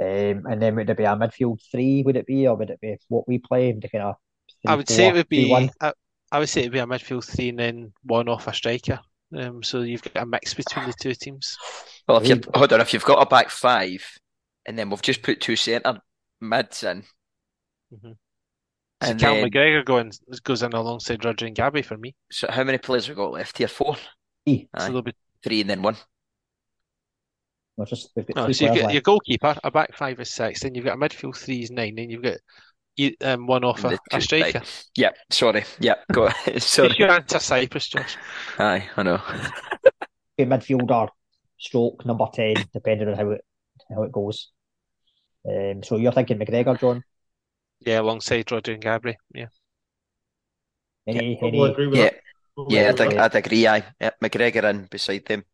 Um, and then would it be a midfield three? Would it be, or would it be what we play? The kind of three, I would four, say it would be. I, I, would say it'd be a midfield three and then one off a striker. Um, so you've got a mix between the two teams. Well, if you hold on, if you've got a back five, and then we've just put two centre mids in. Mm-hmm. So and Cal then, McGregor going goes in alongside Rodri and Gavi for me. So how many players have we got left here? Four. Three. So be... Three and then one. No, just, no, so you've got left. your goalkeeper, a back five is six, then you've got a midfield three is nine, then you've got um, one off a, a striker. Right. Yeah, sorry. Yeah, go *laughs* sorry. It's your answer, Cyprus, Josh. Aye, I know. *laughs* a midfielder, stroke number ten, depending on how it how it goes. Um, so you're thinking McGregor, John? Yeah, alongside Rodri and Gavi. Yeah. Any, yeah, any... Agree yeah, yeah, I'd, I'd agree. Aye, yeah, McGregor in beside them.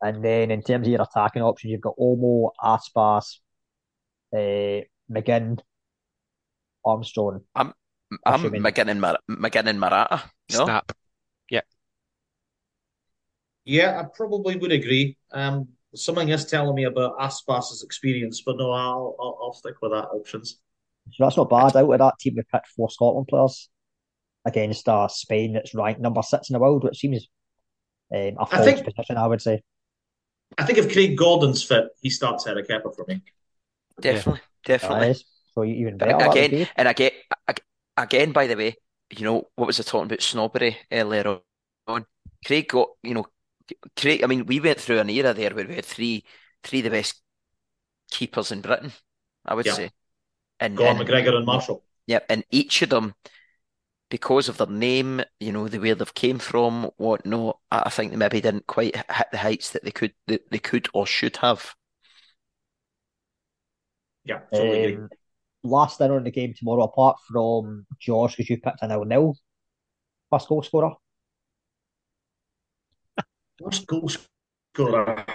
And then in terms of your attacking options, you've got Olmo, Aspas, uh, McGinn, Armstrong. I'm I'm McGinn and Mar- McGinn and Morata. No? Snap. Yeah. Yeah, I probably would agree. Um, something is telling me about Aspas's experience, but no, I'll, I'll, I'll stick with that options. So that's not bad. Out of that team, we picked four Scotland players against uh, Spain, that's ranked number six in the world, which seems um, a false think, position, I would say. I think if Craig Gordon's fit, he starts Harry Kepa for me. Definitely, yeah. definitely. So even better. Again, and again, again, by the way, you know what was I talking about snobbery earlier on? Craig got, you know, Craig. I mean, we went through an era there where we had three, three of the best keepers in Britain. I would yeah. say, and, Gordon, and McGregor, and Marshall. Yep, and each of them because of their name, you know, the where they've came from, whatnot, I, I think they maybe didn't quite hit the heights that they could that they could or should have. Yeah, totally agree. Um, last in on the game tomorrow, apart from Josh, because you picked a nil nil first goal scorer. First goal scorer.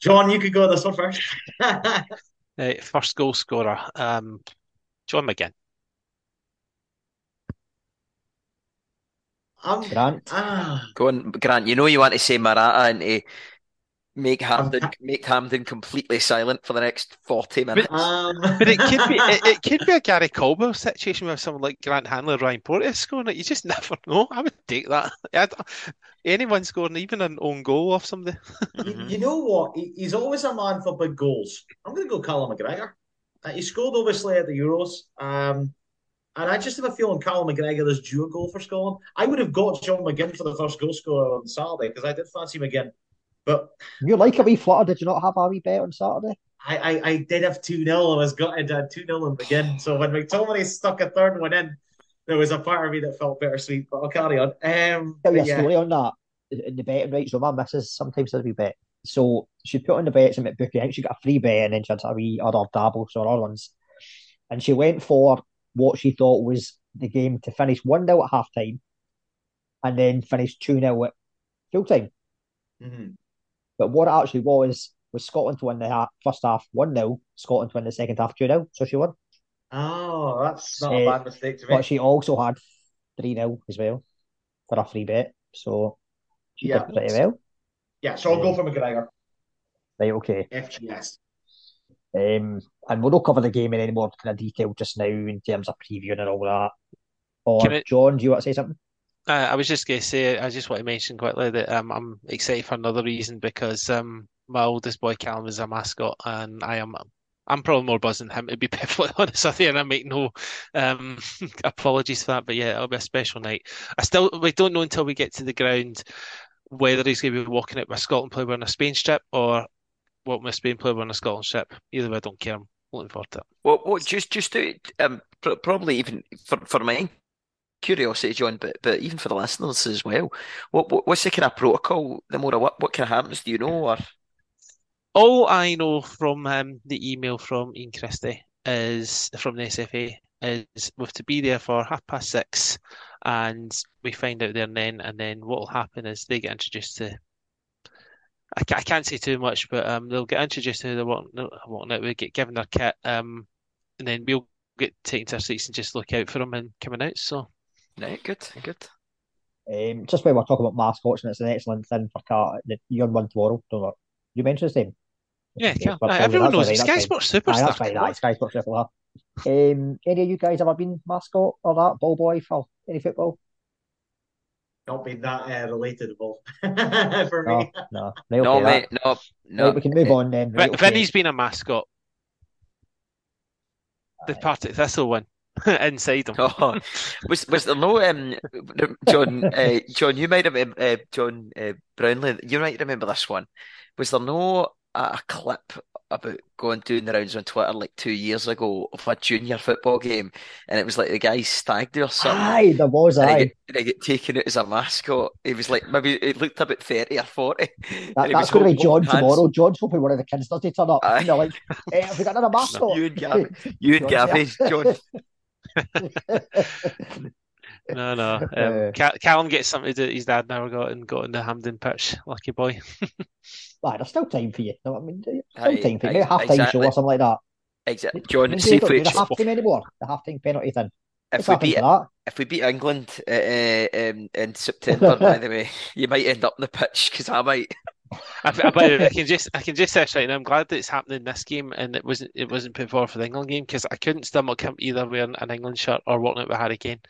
John, you could go this one first. *laughs* Uh, first goal scorer, um, John McGinn. Um, Grant. ah, Go on, Grant. You know you want to say Morata and to make Um, Hampden make Hampden completely silent for the next forty minutes. um, *laughs* But it could be it, it could be a Gary Caldwell situation with someone like Grant Hanley, Ryan Porteous scoring it. You just *laughs* never know. I would take that. *laughs* I'd, anyone scoring even an own goal off somebody. you, you know what? He, he's always a man for big goals. I'm going to go Callum McGregor. Uh, he scored obviously at the Euros. Um, and I just have a feeling Callum McGregor is due a goal for Scotland. I would have got John McGinn for the first goal scorer on Saturday because I did fancy McGinn. But You like a wee flutter, did you not have a wee bet on Saturday? I, I, I did have 2 0. I was gutted. Had 2 0 in McGinn. So when McTominay stuck a third one in, there was a part of me that felt bittersweet. But I'll carry on. Um, Tell you a yeah. story on that. In the betting, right? So my missus sometimes does a wee bet. So she put on the bets and bookie. I think she got a free bet and then she had a wee other dabble, so other ones. And she went for what she thought was the game to finish 1 0 at half time and then finish 2 0 at full time. Mhm. But what it actually was was Scotland to win the half, first half 1 0, Scotland to win the second half 2 0. So she won. Oh, that's not Eh, a bad mistake to make. But she also had 3 0 as well for a free bet. So she Yeah. did pretty well. Yeah, so I'll go for McGregor. Right, okay. FGS. Um, and we'll not cover the game in any more kind of detail just now in terms of previewing and all that. Or it- John, do you want to say something? Uh, I was just going to say, I just want to mention quickly that um, I'm excited for another reason because um, my oldest boy Callum is a mascot, and I am I'm probably more buzzing him to be *laughs* perfectly honest with you, and I make no um, *laughs* apologies for that. But yeah, it'll be a special night. I still we don't know until we get to the ground whether he's going to be walking it with Scotland player on a Spain strip or what a Spain player on a Scotland strip. Either way, I don't care. I'm looking forward to it. Well, what just just to um pr probably even for for my curiosity, John, but but even for the listeners as well. What, what what's the kind of protocol? The more what what kind of happens? Do you know? Or All I know from um, the email from Ian Christie is from the SFA is we have to be there for half past six, and we find out there and then, and then what will happen is they get introduced to. I, I can't say too much, but um, they'll get introduced to who they want, want it. We get given their kit, um, and then we'll get taken to our seats and just look out for them and coming out. So right, good, good. Um, just when we're talking about mascots, and it's an excellent thing for Car. You're on one tomorrow, don't you? You mentioned his name. yeah, Okay, cool. but everyone that's knows fine, he's that's Sky fine. Sports Aye, superstar. that's fine. come Aye, on. Sky Sports Triple R. Um, any of you guys ever been mascot or that ball boy for any football? Not been that uh, relatable *laughs* for No, me. no. *laughs* Right, No, okay, mate, that- no, no. right, we can move on then. Right, Vin- okay. Vinny's been a mascot. The Partick Thistle one *laughs* inside him. Oh, was was there no um John *laughs* uh, John you might remember uh, John uh, Brownlee you might remember this one was there no a, a clip about going doing the rounds on Twitter like two years ago of a junior football game and it was like the guy stag do or something Aye, there was, and he aye. get, and he get taken out as a mascot he was like maybe it looked about 30 or 40 *laughs* That, and that's going to be John holding hands. tomorrow. John's hoping one of the kids doesn't turn up. Aye. And they're like, eh, have we got another mascot? you and Gavin you and John's Gavin. John *laughs* No, no. Um, Uh, Ca- Callum gets something that his dad never got and got in the Hampden pitch. Lucky boy. *laughs* right, there's still time for you. No, I mean, there's still Aye, time for you. aye, Maybe a half time show or something like that. exactly John Maybe see they if we, do the half time anymore. The half time penalty thing. if What's we beat that? if we beat England uh, uh, um, in September, by the way, *laughs* you might end up on the pitch because I might. I, I, I can just I can just say this right now. I'm glad that it's happening this game and it wasn't it wasn't put forward for the England game because I couldn't stomach him either wearing an England shirt or walking out with Harry Kane.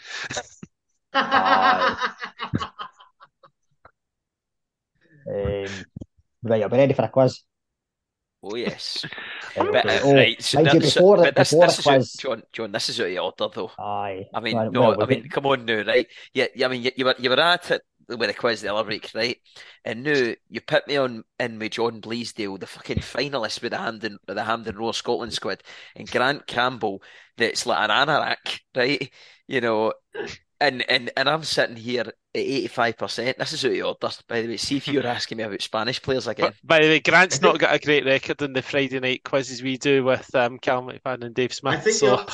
Um, right, are we ready for a quiz? Oh yes, *laughs* Right, but, okay. uh, Oh, right. So mind you, before, but this, before this the is out, quiz, John. John, this is out of order though. aye. I mean, Well, no, well, I mean, get- come on now, right? Yeah, yeah. I mean, you, you were you were at it with the quiz the other week, right? And now you put me on in with John Bleasdale, the fucking finalist with the Hampden with the Hampden Roar Scotland squad, and Grant Campbell, that's like an anorak, right? You know, And and and I'm sitting here at 85%. This is out of order, by the way. See if you're asking me about Spanish players again. But, by the way, Grant's not got a great record in the Friday night quizzes we do with um, Cal McFadden and Dave Smith. I think so you're-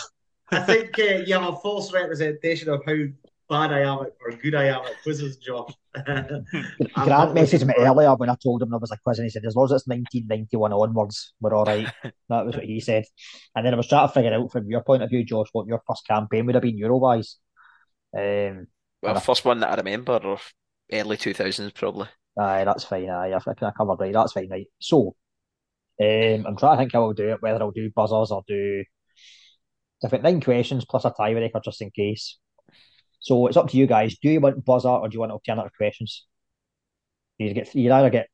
I think uh, you have a false representation of how bad I am at, or good I am at quizzes, Josh. *laughs* Grant messaged me earlier when I told him there was a quiz, and he said, as long as it's 1991 onwards, we're all right. *laughs* that was what he said. And then I was trying to figure out from your point of view, Josh, what your first campaign would have been Eurowise. Um, Well, And I- first one that I remember, or early 2000s probably. aye, that's fine. Aye, I think I covered right. That's fine, right. So, um, I'm trying to think how I'll do it, whether I'll do buzzers or do. I've got nine questions plus a tiebreaker just in case. So it's up to you guys. Do you want buzzer or do you want alternative questions? You get you either get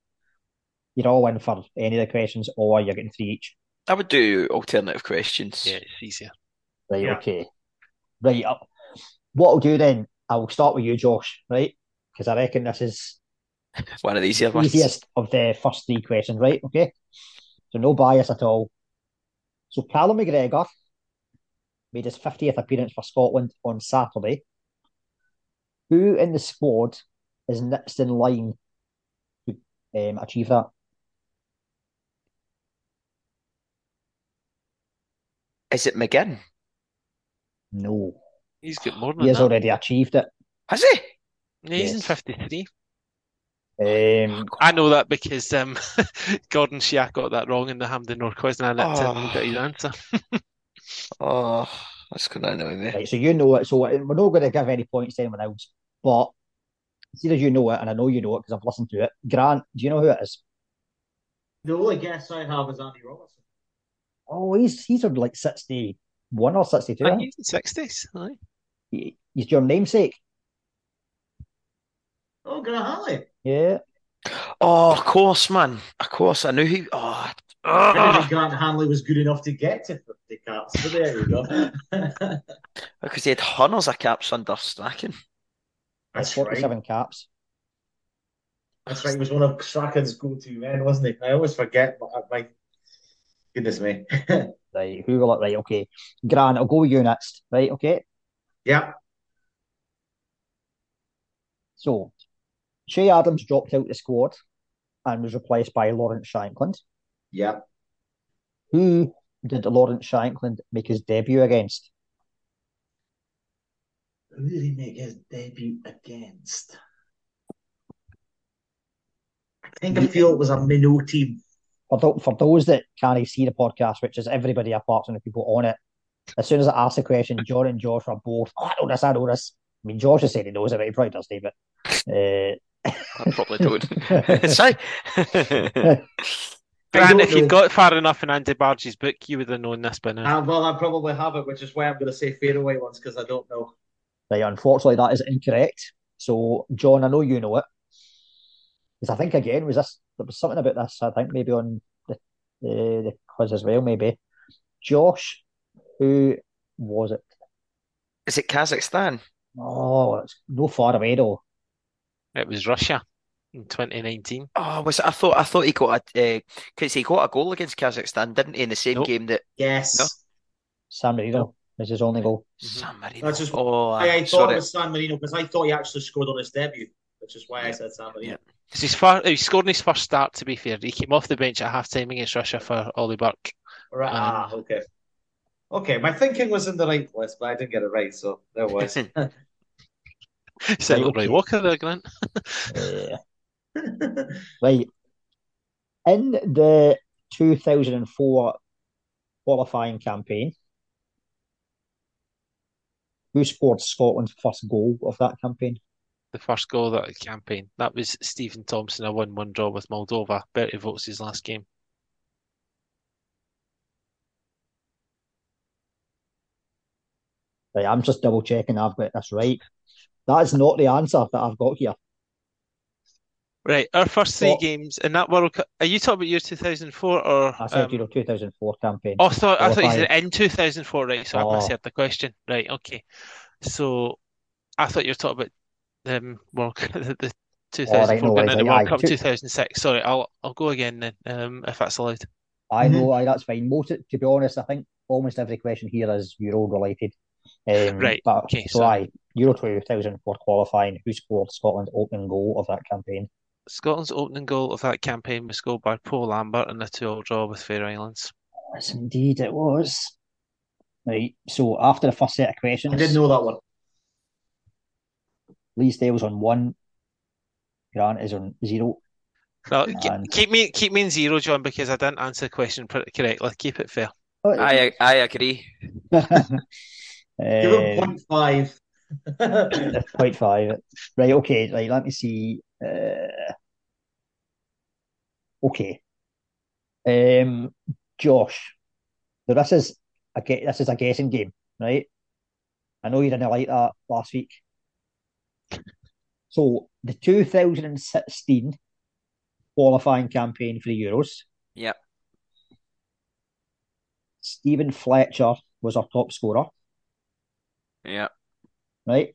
you're all in for any of the questions or you're getting three each. I would do alternative questions. yeah, it's easier. Right, Yeah. okay. Right, uh, what I'll do then, I'll start with you, Josh, right? Because I reckon this is *laughs* One of the easier ones. easiest of the first three questions, right? Okay. So no bias at all. So Callum McGregor made his 50th appearance for Scotland on Saturday. Who in the squad is next in line to um, achieve that? Is it McGinn? No. He's got more He has that. already achieved it. Has he? Yeah, he's in 53. Um, I know that because um, *laughs* Gordon Shiak got that wrong in the Hampden North quiz, and I looked in and looked his answer. Oh, *laughs* that's good. to annoy me. right, so you know it. So we're not going to give any points to anyone else, but see as you know it, and I know you know it because I've listened to it. Grant, do you know who it is? The only guess I have is Andy Robertson. Oh, he's he's on like 61 or 62. I he's in 60s. Aye. He- He's your namesake. Oh, Grant Hanley. Yeah. Oh, of course, man. Of course. I knew he. Oh, I ah, think Grant Hanley was good enough to get to 50 caps, but there you go. *laughs* because he had hundreds of caps under Strachan. That's right. 47 caps. That's right. He was one of Strachan's go-to men, wasn't he? I always forget. But my goodness me. *laughs* Right, who will it? Right, okay. Grant, I'll go with you next. Right, okay. yeah. So, Che Adams dropped out the squad and was replaced by Lawrence Shankland. Yeah. Who did Lawrence Shankland make his debut against? Who did he make his debut against? I think I feel it was a minnow team. For, tho- for those that can't see the podcast, which is everybody apart from the people on it, as soon as I ask the question, John and Josh are both, oh, I know this, I know this. I mean, Josh has said he knows it, but he probably doesn't, but uh, I probably don't. *laughs* *laughs* Sorry. *laughs* Grant, don't if you'd got far enough in Andy Barge's book, you would have known this by now. Uh, well, I probably have it, which is why I'm going to say fadeaway ones because I don't know. Right, unfortunately, that is incorrect. So, John, I know you know it. Because I think, again, was this, there was something about this, I think, maybe on the, the, the quiz as well, maybe. Josh, who was it? Is it Kazakhstan? Oh, it's no far away, though. It was Russia in 2019. Oh, was it? I thought I thought he got a because he got a goal against Kazakhstan, didn't he? In the same Nope. game that Yes. No. San Marino is his only goal. San Marino. That's just- oh, I, I thought sorry. it was San Marino because I thought he actually scored on his debut, which is why I said San Marino. Yeah. 'Cause he's far, he scored in his first start, to be fair. He came off the bench at half time against Russia for Ollie Burke. Right. Um, ah, okay. Okay, my thinking was in the right place, but I didn't get it right, so there was. *laughs* Sound like okay. Roy Walker there, Grant. *laughs* Uh, *laughs* right. In the 2004 qualifying campaign, who scored Scotland's first goal of that campaign? The first goal of that campaign. That was Steven Thompson, a 1 1 draw with Moldova. Berti his last game. Right, I'm just double checking I've got this right. That is not the answer that I've got here. Right, our first three What? games in that World Cup. Are you talking about year 2004 or? I said um, Euro 2004 campaign. Oh, I thought, I thought you said Qualifying. in 2004, right? So I Oh. misheard the question. Right, okay. So I thought you were talking about um, World Cup, *laughs* the, the 2004 no going worries, into aye, World aye. Cup Two- 2006. Sorry, I'll I'll go again then, um, if that's allowed. I know, aye, that's fine. Most, to be honest, I think almost every question here is Euro related. Um, Right, But, okay, so sorry. aye, Euro 2000 for qualifying. Who scored Scotland's opening goal of that campaign? Scotland's opening goal of that campaign was scored by Paul Lambert in a two-all draw with Faroe Islands. Yes, indeed it was. Right. So after the first set of questions, I didn't know that one. Leesdale's on one. Grant is on zero. No, And- keep me keep me in zero, John, because I didn't answer the question correctly. Keep it fair. I I agree. *laughs* Give him Uh, point five. *laughs* point five. Right, okay, right, let me see. Uh, okay. Um, Josh. So this is a this is a guessing game, right? I know you didn't like that last week. So the 2016 qualifying campaign for the Euros, Yep. Steven Fletcher was our top scorer, Yep. right?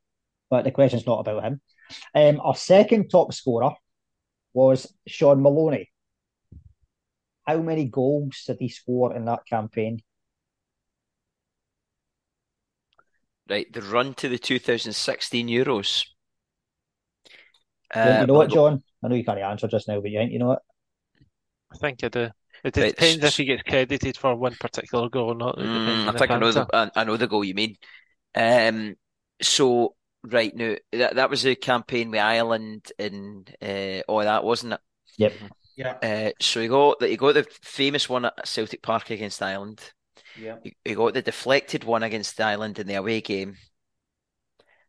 But the question's not about him. Um, our second top scorer was Shaun Maloney. How many goals did he score in that campaign? Right. The run to the 2016 Euros. You, Uh, you know well, it, John? I know you can't answer just now, but you think you know it. I think I do. It Right, depends s- if he gets credited for one particular goal or not. Mm, I think I know the. I, I know the goal you mean. Um, so right now that that was a campaign with Ireland and uh, all that, wasn't it? Yep. Yeah, Uh, so you got the you got the famous one at Celtic Park against Ireland. yeah. You, you got the deflected one against Ireland in the away game.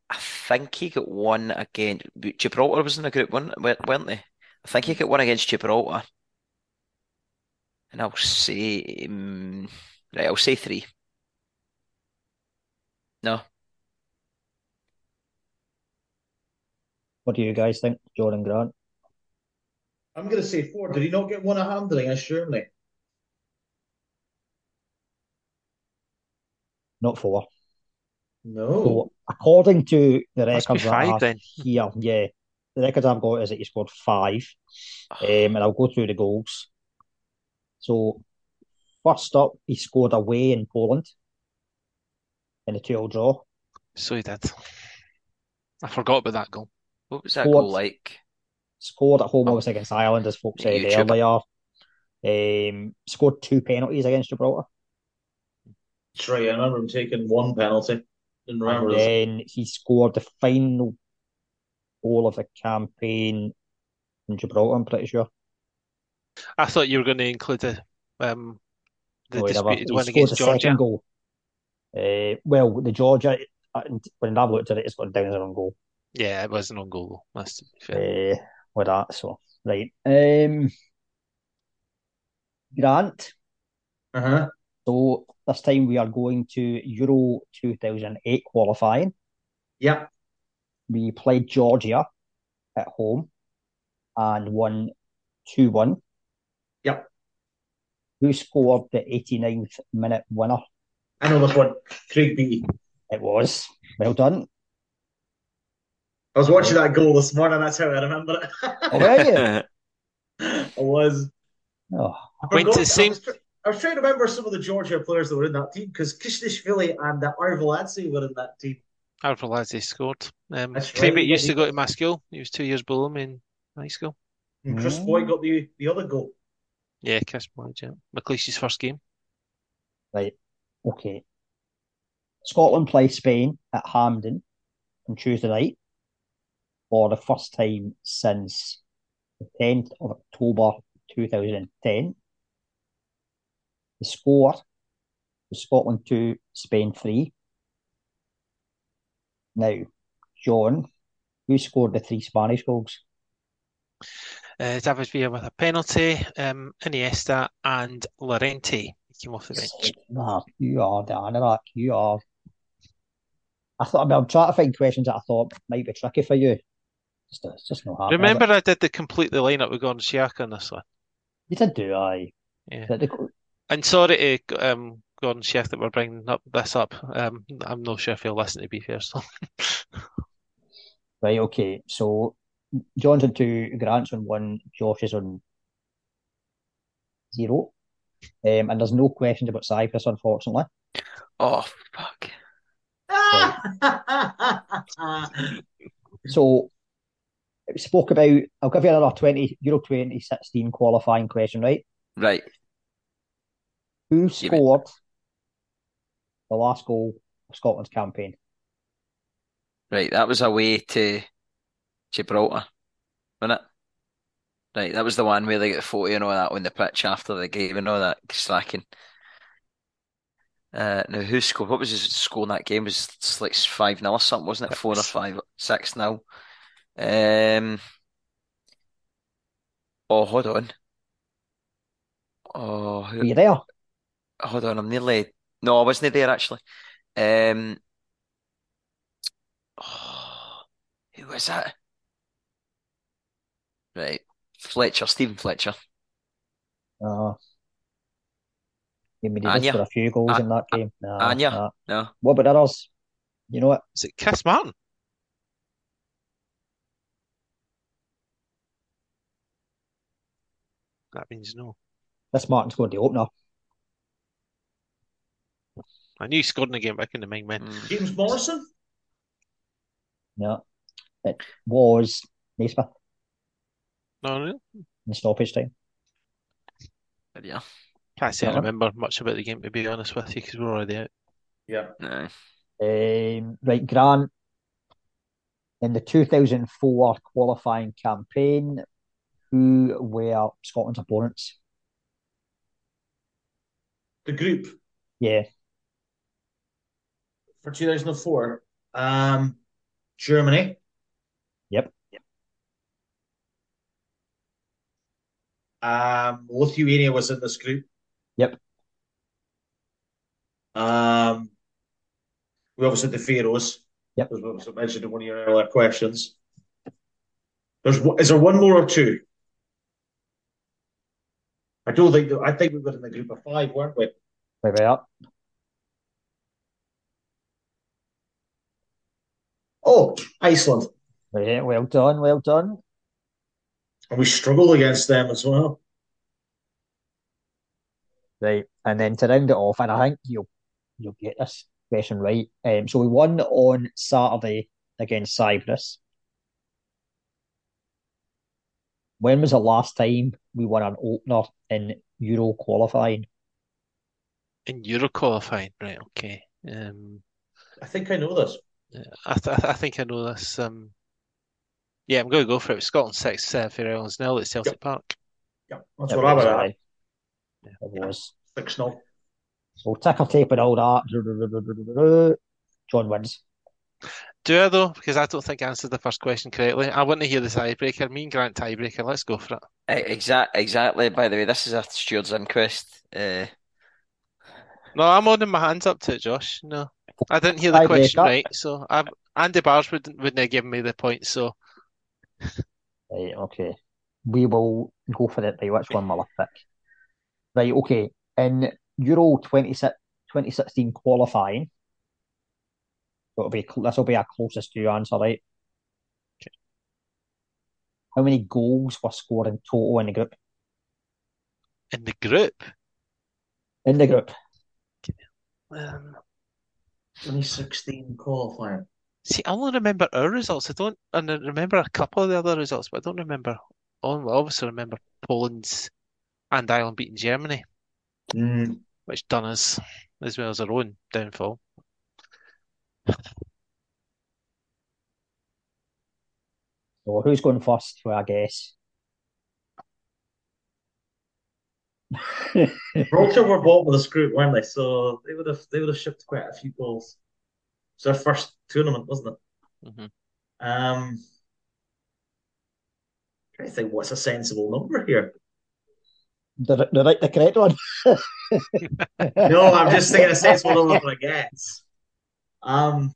I think he got one against Gibraltar was in the group one, weren't weren't they? I think he got one against Gibraltar. And I'll say um, right, I'll say three. No. What do you guys think, Jordan Grant? I'm going to say four. Did he not get one at handling against Germany? Not four. No. So, according to the Must records that I five have then. here, yeah, the records I've got is that he scored five. Um, and I'll go through the goals. So, first up, he scored away in Poland in a 2 draw. So he did. I forgot about that goal. What was that Scored. goal like? Scored at home, Oh. obviously, against Ireland, as folks said YouTuber. earlier. Um, scored two penalties against Gibraltar. That's right. I remember him taking one penalty. Didn't remember And this. then he scored the final goal of the campaign in Gibraltar, I'm pretty sure. I thought you were going to include the um the No, he never- disputed he one against Georgia. second goal. Uh, well, the Georgia, uh, when I've looked at it, it's got down as an own goal. Yeah, it wasn't on Google. though. That's be fair. Uh, with that, so right. Um, Grant. Uh-huh. So this time we are going to Euro 2008 qualifying. Yeah. We played Georgia at home and won 2-1. Yep. Who scored the 89th minute winner? I know this one. Craig Beattie. It was. Well done. I was watching that goal this morning. That's how I remember it. Oh, were you? *laughs* I was. Oh, I Went to same- I was, tr- I was trying to remember some of the Georgia players that were in that team because Khizanishvili and uh, Arveladze were in that team. Arveladze scored. Um, That's Craig right, used to go to my school. He was two years below me in high school. And Kris Mm. Boyd got the the other goal. Yeah, Kris Boyd, yeah. McLeish's first game. right. Okay. Scotland play Spain at Hampden on Tuesday night for the first time since the 10th of October 2010. The score was Scotland 2, Spain 3. Now, John, who scored the three Spanish goals? Uh, David Villa with a penalty. Um, Iniesta and Llorente came off the bench. Ah, you are the Anorak, you are. I thought, I mean, I'm trying to find questions that I thought might be tricky for you. Just, it's just not happening. Remember, I did the complete the lineup with Gordon Shaka on this one. You did do, aye. Yeah. The- And sorry to um, Gordon Sheck that we're bringing up this up. Um, I'm not sure if he'll listen to be fair. So *laughs* Right, okay. So John's on two, Grant's on one, Josh is on zero. Um, and there's no questions about Cyprus, unfortunately. Oh fuck. *laughs* So So we spoke about. I'll give you another twenty Euro twenty sixteen qualifying question, right? Right. Who scored the last goal of Scotland's campaign? Right. That was away to Gibraltar, wasn't it? Right. That was the one where they get the photo and all that on the pitch after the game and all that slacking. Uh, now who scored? What was his score in that game? It was like five 0 or something, wasn't it? Four or five, six 0 Um. Oh, hold on. Oh, who, Were you there? hold on. I'm nearly. No, I wasn't there actually. Um. Oh, who was that? Right, Fletcher, Steven Fletcher. Uh, maybe they Anya? just scored a few goals A- in that game. Nah, Anya? nah. No, What about others? You know what? Is it Chris Martin? That means no. This Martin scored the opener. I knew he scored in the game, but I couldn't mind when. Mm. James Morrison? No. It was Naismith No, no, in stoppage time. yeah, can't say I remember much about the game to be honest with you because we were already out. Yeah. no. Um, right, Grant, in the 2004 qualifying campaign, who were Scotland's opponents? The group Yeah, for 2004. Um, Germany. Yep. Um, Lithuania was in this group. Yep. Um, we obviously had the Faroes. Yep. As mentioned in one of your earlier questions. There's is there one more or two? I don't think I think we were in the group of five, weren't we? right about Oh, Iceland. that. Right, well done, well done. And we struggled against them as well. Right, and then to round it off, and I think you'll you'll get this question right. Um, so we won on Saturday against Cyprus. When was the last time we won an opener in Euro qualifying? In Euro qualifying, right? Okay. Um, I think I know this. yeah, I, th I think I know this. Um, yeah, I'm going to go for it. Scotland six, uh, Faroe Islands nil at Celtic Park. Yeah, that's It what I was, would aye. have. It was. Six nil. So ticker tape and all that. *laughs* John wins. Do I though? Because I don't think I answered the first question correctly. I want to hear the tiebreaker. Me and Grant tiebreaker. Let's go for it. Exact, exactly. By the way, this is a steward's inquest. Uh, No, I'm holding my hands up to it, Josh. No, I didn't hear the question right. So I, Andy Bars wouldn't wouldn't have given me the point. So *laughs* Right, okay. We will go for it. Right, which one will I pick? Right, okay. In Euro 26 2016 qualifying, it'll be this will be our closest to your answer, right? How many goals were scored in total in the group? in the group, In the group. um, 2016 qualifying. see, I only remember our results. I don't, and I remember a couple of the other results, but I don't remember. Oh, I obviously remember Poland's and Ireland beating Germany, Mm, which done us as well as our own downfall. So who's going first for our guess? *laughs* Gibraltar were bought with this group, weren't they? So they would have they would have shipped quite a few goals. It's their first tournament, wasn't it? hmm Um, trying to think what's a sensible number here. The, the right, the correct one. *laughs* *laughs* No, I'm just thinking a sensible number for a guess. Um,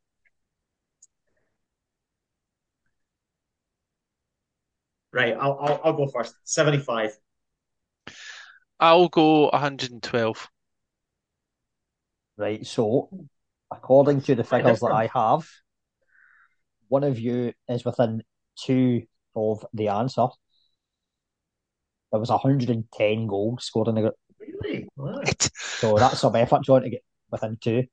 right, I'll, I'll I'll go first. 75. I'll go 112. Right, so according to the Quite figures that. I have, one of you is within two of the answer. There was 110 goals scored in the group. Really? Wow. So that's some effort, John, to get within two.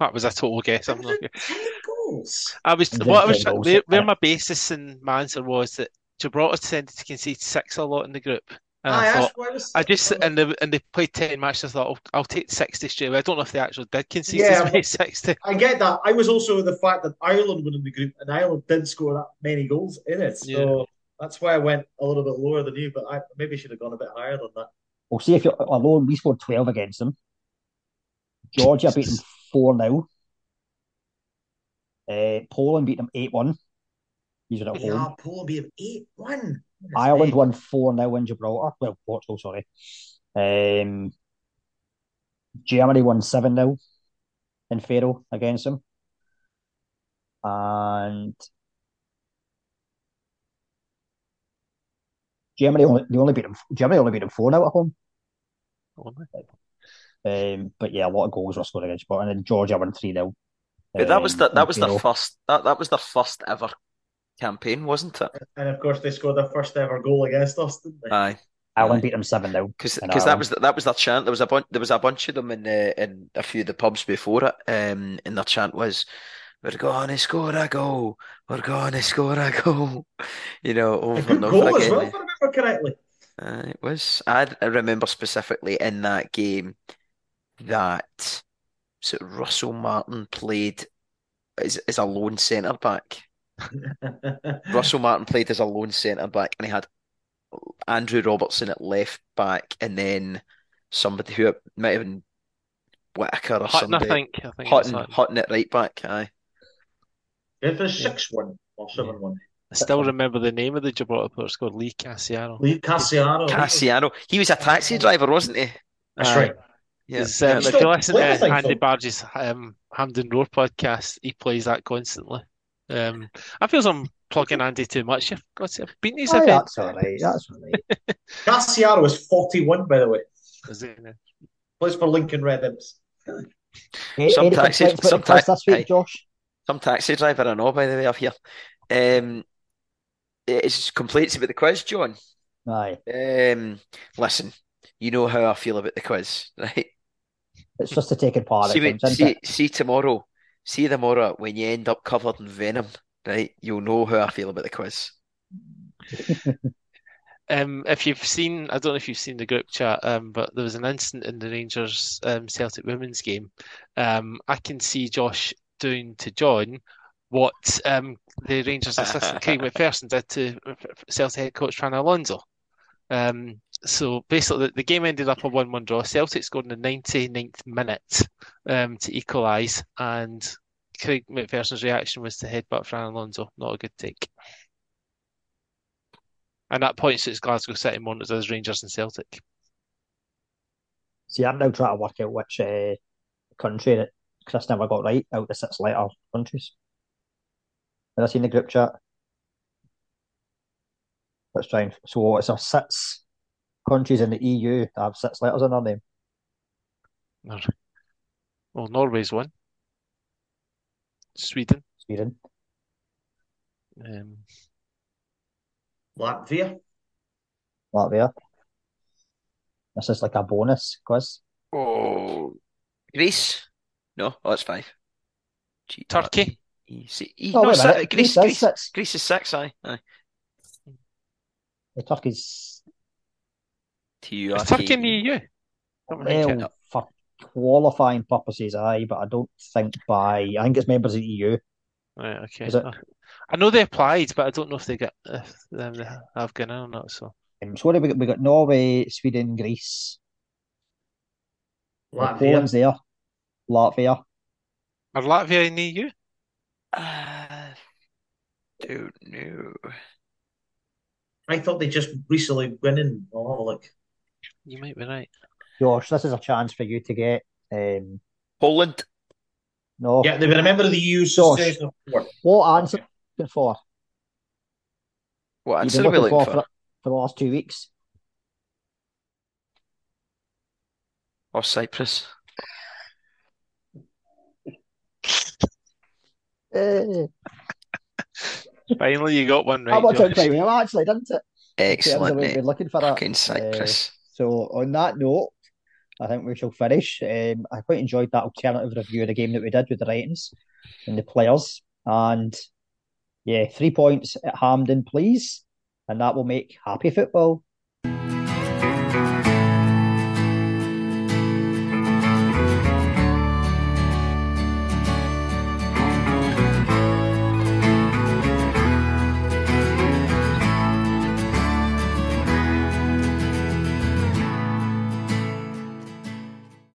That was a total guess. I'm not. 110 goals. I was And what I was get goals. where, where my basis and my answer was that Gibraltar tended to concede six a lot in the group, and Aye, I thought that's I was. I just and they and they played ten matches. I thought I'll, I'll take sixty straight away. I don't know if they actually did concede Yeah, as many sixty. I get that. I was also the fact that Ireland were in the group and Ireland didn't score that many goals in it. So that's why I went a little bit lower than you, but I maybe should have gone a bit higher than that. We'll see if you're alone. We scored 12 against them. Georgia beat them 4 0. Uh, Poland beat them 8 1. These are at Yeah, home. Poland beat them 8 1. Ireland won 4 0 in Gibraltar. Well, Portugal, sorry. Um, Germany won 7 0 in Faro against them. And Germany only, they only beat them, Germany only beat them 4 0 at home. Um, but yeah, a lot of goals were scored against Gibraltar. And then Georgia won 3 0. But that was the, that was their first that, that was their first ever campaign, wasn't it? And of course, they scored their first ever goal against us, didn't they? Aye. Ireland beat them 7 0. Because because that was the, that was their chant. There was a bunch there was a bunch of them in the in a few of the pubs before it. Um, and their chant was, "We're going to score a goal. We're going to score a goal." *laughs* You know, A over good and over goal as again. well, if I remember correctly. Uh, it was. I I remember specifically in that game that so Russell Martin played as as a lone centre back. *laughs* Russell Martin played as a lone centre back, and he had Andrew Robertson at left back, and then somebody who might have been Whittaker or Hutton, I somebody. think. I think it's Hutton, Hutton. Hutton at right back. Aye. It was 6 1 or 7 1. I still remember the name of the Gibraltar player scored Lee Casciaro. Lee Casciaro. Casciaro. He was a taxi driver, wasn't he? That's Aye. right. Yeah. Is, um, if you listen to Andy. Barge's um, Hampden Roar podcast, he plays that constantly. Um, I feel I'm plugging Andy too much. I've got to, I've been to his Aye, event. that's all right. That's all right. *laughs* Casciaro is 41, by the way. Is it, Plays for Lincoln Red Imps. Some taxi- some ta- this week, aye. Josh? Some taxi driver I know, by the way, I've here. Um, it's complaints about the quiz, John. Aye. Um, listen, you know how I feel about the quiz, *laughs* right? It's just a taking part. See, It when- comes, isn't see, it? see tomorrow. See tomorrow when you end up covered in venom, right? You'll know how I feel about the quiz. *laughs* Um, if you've seen, I don't know if you've seen the group chat, um, but there was an incident in the Rangers um, Celtic women's game. Um, I can see Josh doing to John what um, the Rangers assistant *laughs* Craig McPherson did to Celtic head coach Fran Alonso. Um, so basically, the, the game ended up a 1 1 draw. Celtic scored in the 99th minute um, to equalise, and Craig McPherson's reaction was to headbutt Fran Alonso. Not a good take. And that points to Glasgow City monitors as Rangers and Celtic. See, I'm now trying to work out which uh, country that Kris never got right out of the six letter countries. Have I seen the group chat? Let's try and so it's a six countries in the EU that have six letters in their name. Well, Norway's one. Sweden. Sweden. Um, Latvia. Latvia. This is like a bonus quiz. Oh, Greece? No, oh, it's five. Gee, Turkey. E, C, E, Oh, no, wait a si- Greece, Greece is Greece, six. Greece is six, aye. aye. The Turkey's T-U-R-K-E. Is Turkey in the EU? Don't well for qualifying purposes, aye, but I don't think by I think it's members of the EU. Right, okay. Is it- Uh, I know they applied, but I don't know if they get if um, they have gone in or not. So Um, so what have we got? We got Norway, Sweden, Greece, Latvia. Poland's there, Latvia. are Latvia in the EU? Uh, don't know. I thought they just recently went in. Oh, look. You might be right. Josh, this is a chance for you to get um Poland. no. Yeah, they've been a member of the EU since Josh. 2004. What answer are you looking for? What answer been are we looking looking for for? for, for the last two weeks. Or Cyprus? Eh, Finally, you got one right, that worked out Josh. quite well, actually, didn't it? In terms of Excellent, we've been looking for that. Fucking Cyprus. So on that note, I think we shall finish. Um, I quite enjoyed that alternative review of the game that we did with the ratings and the players. And yeah, three points at Hampden, please. And that will make happy football.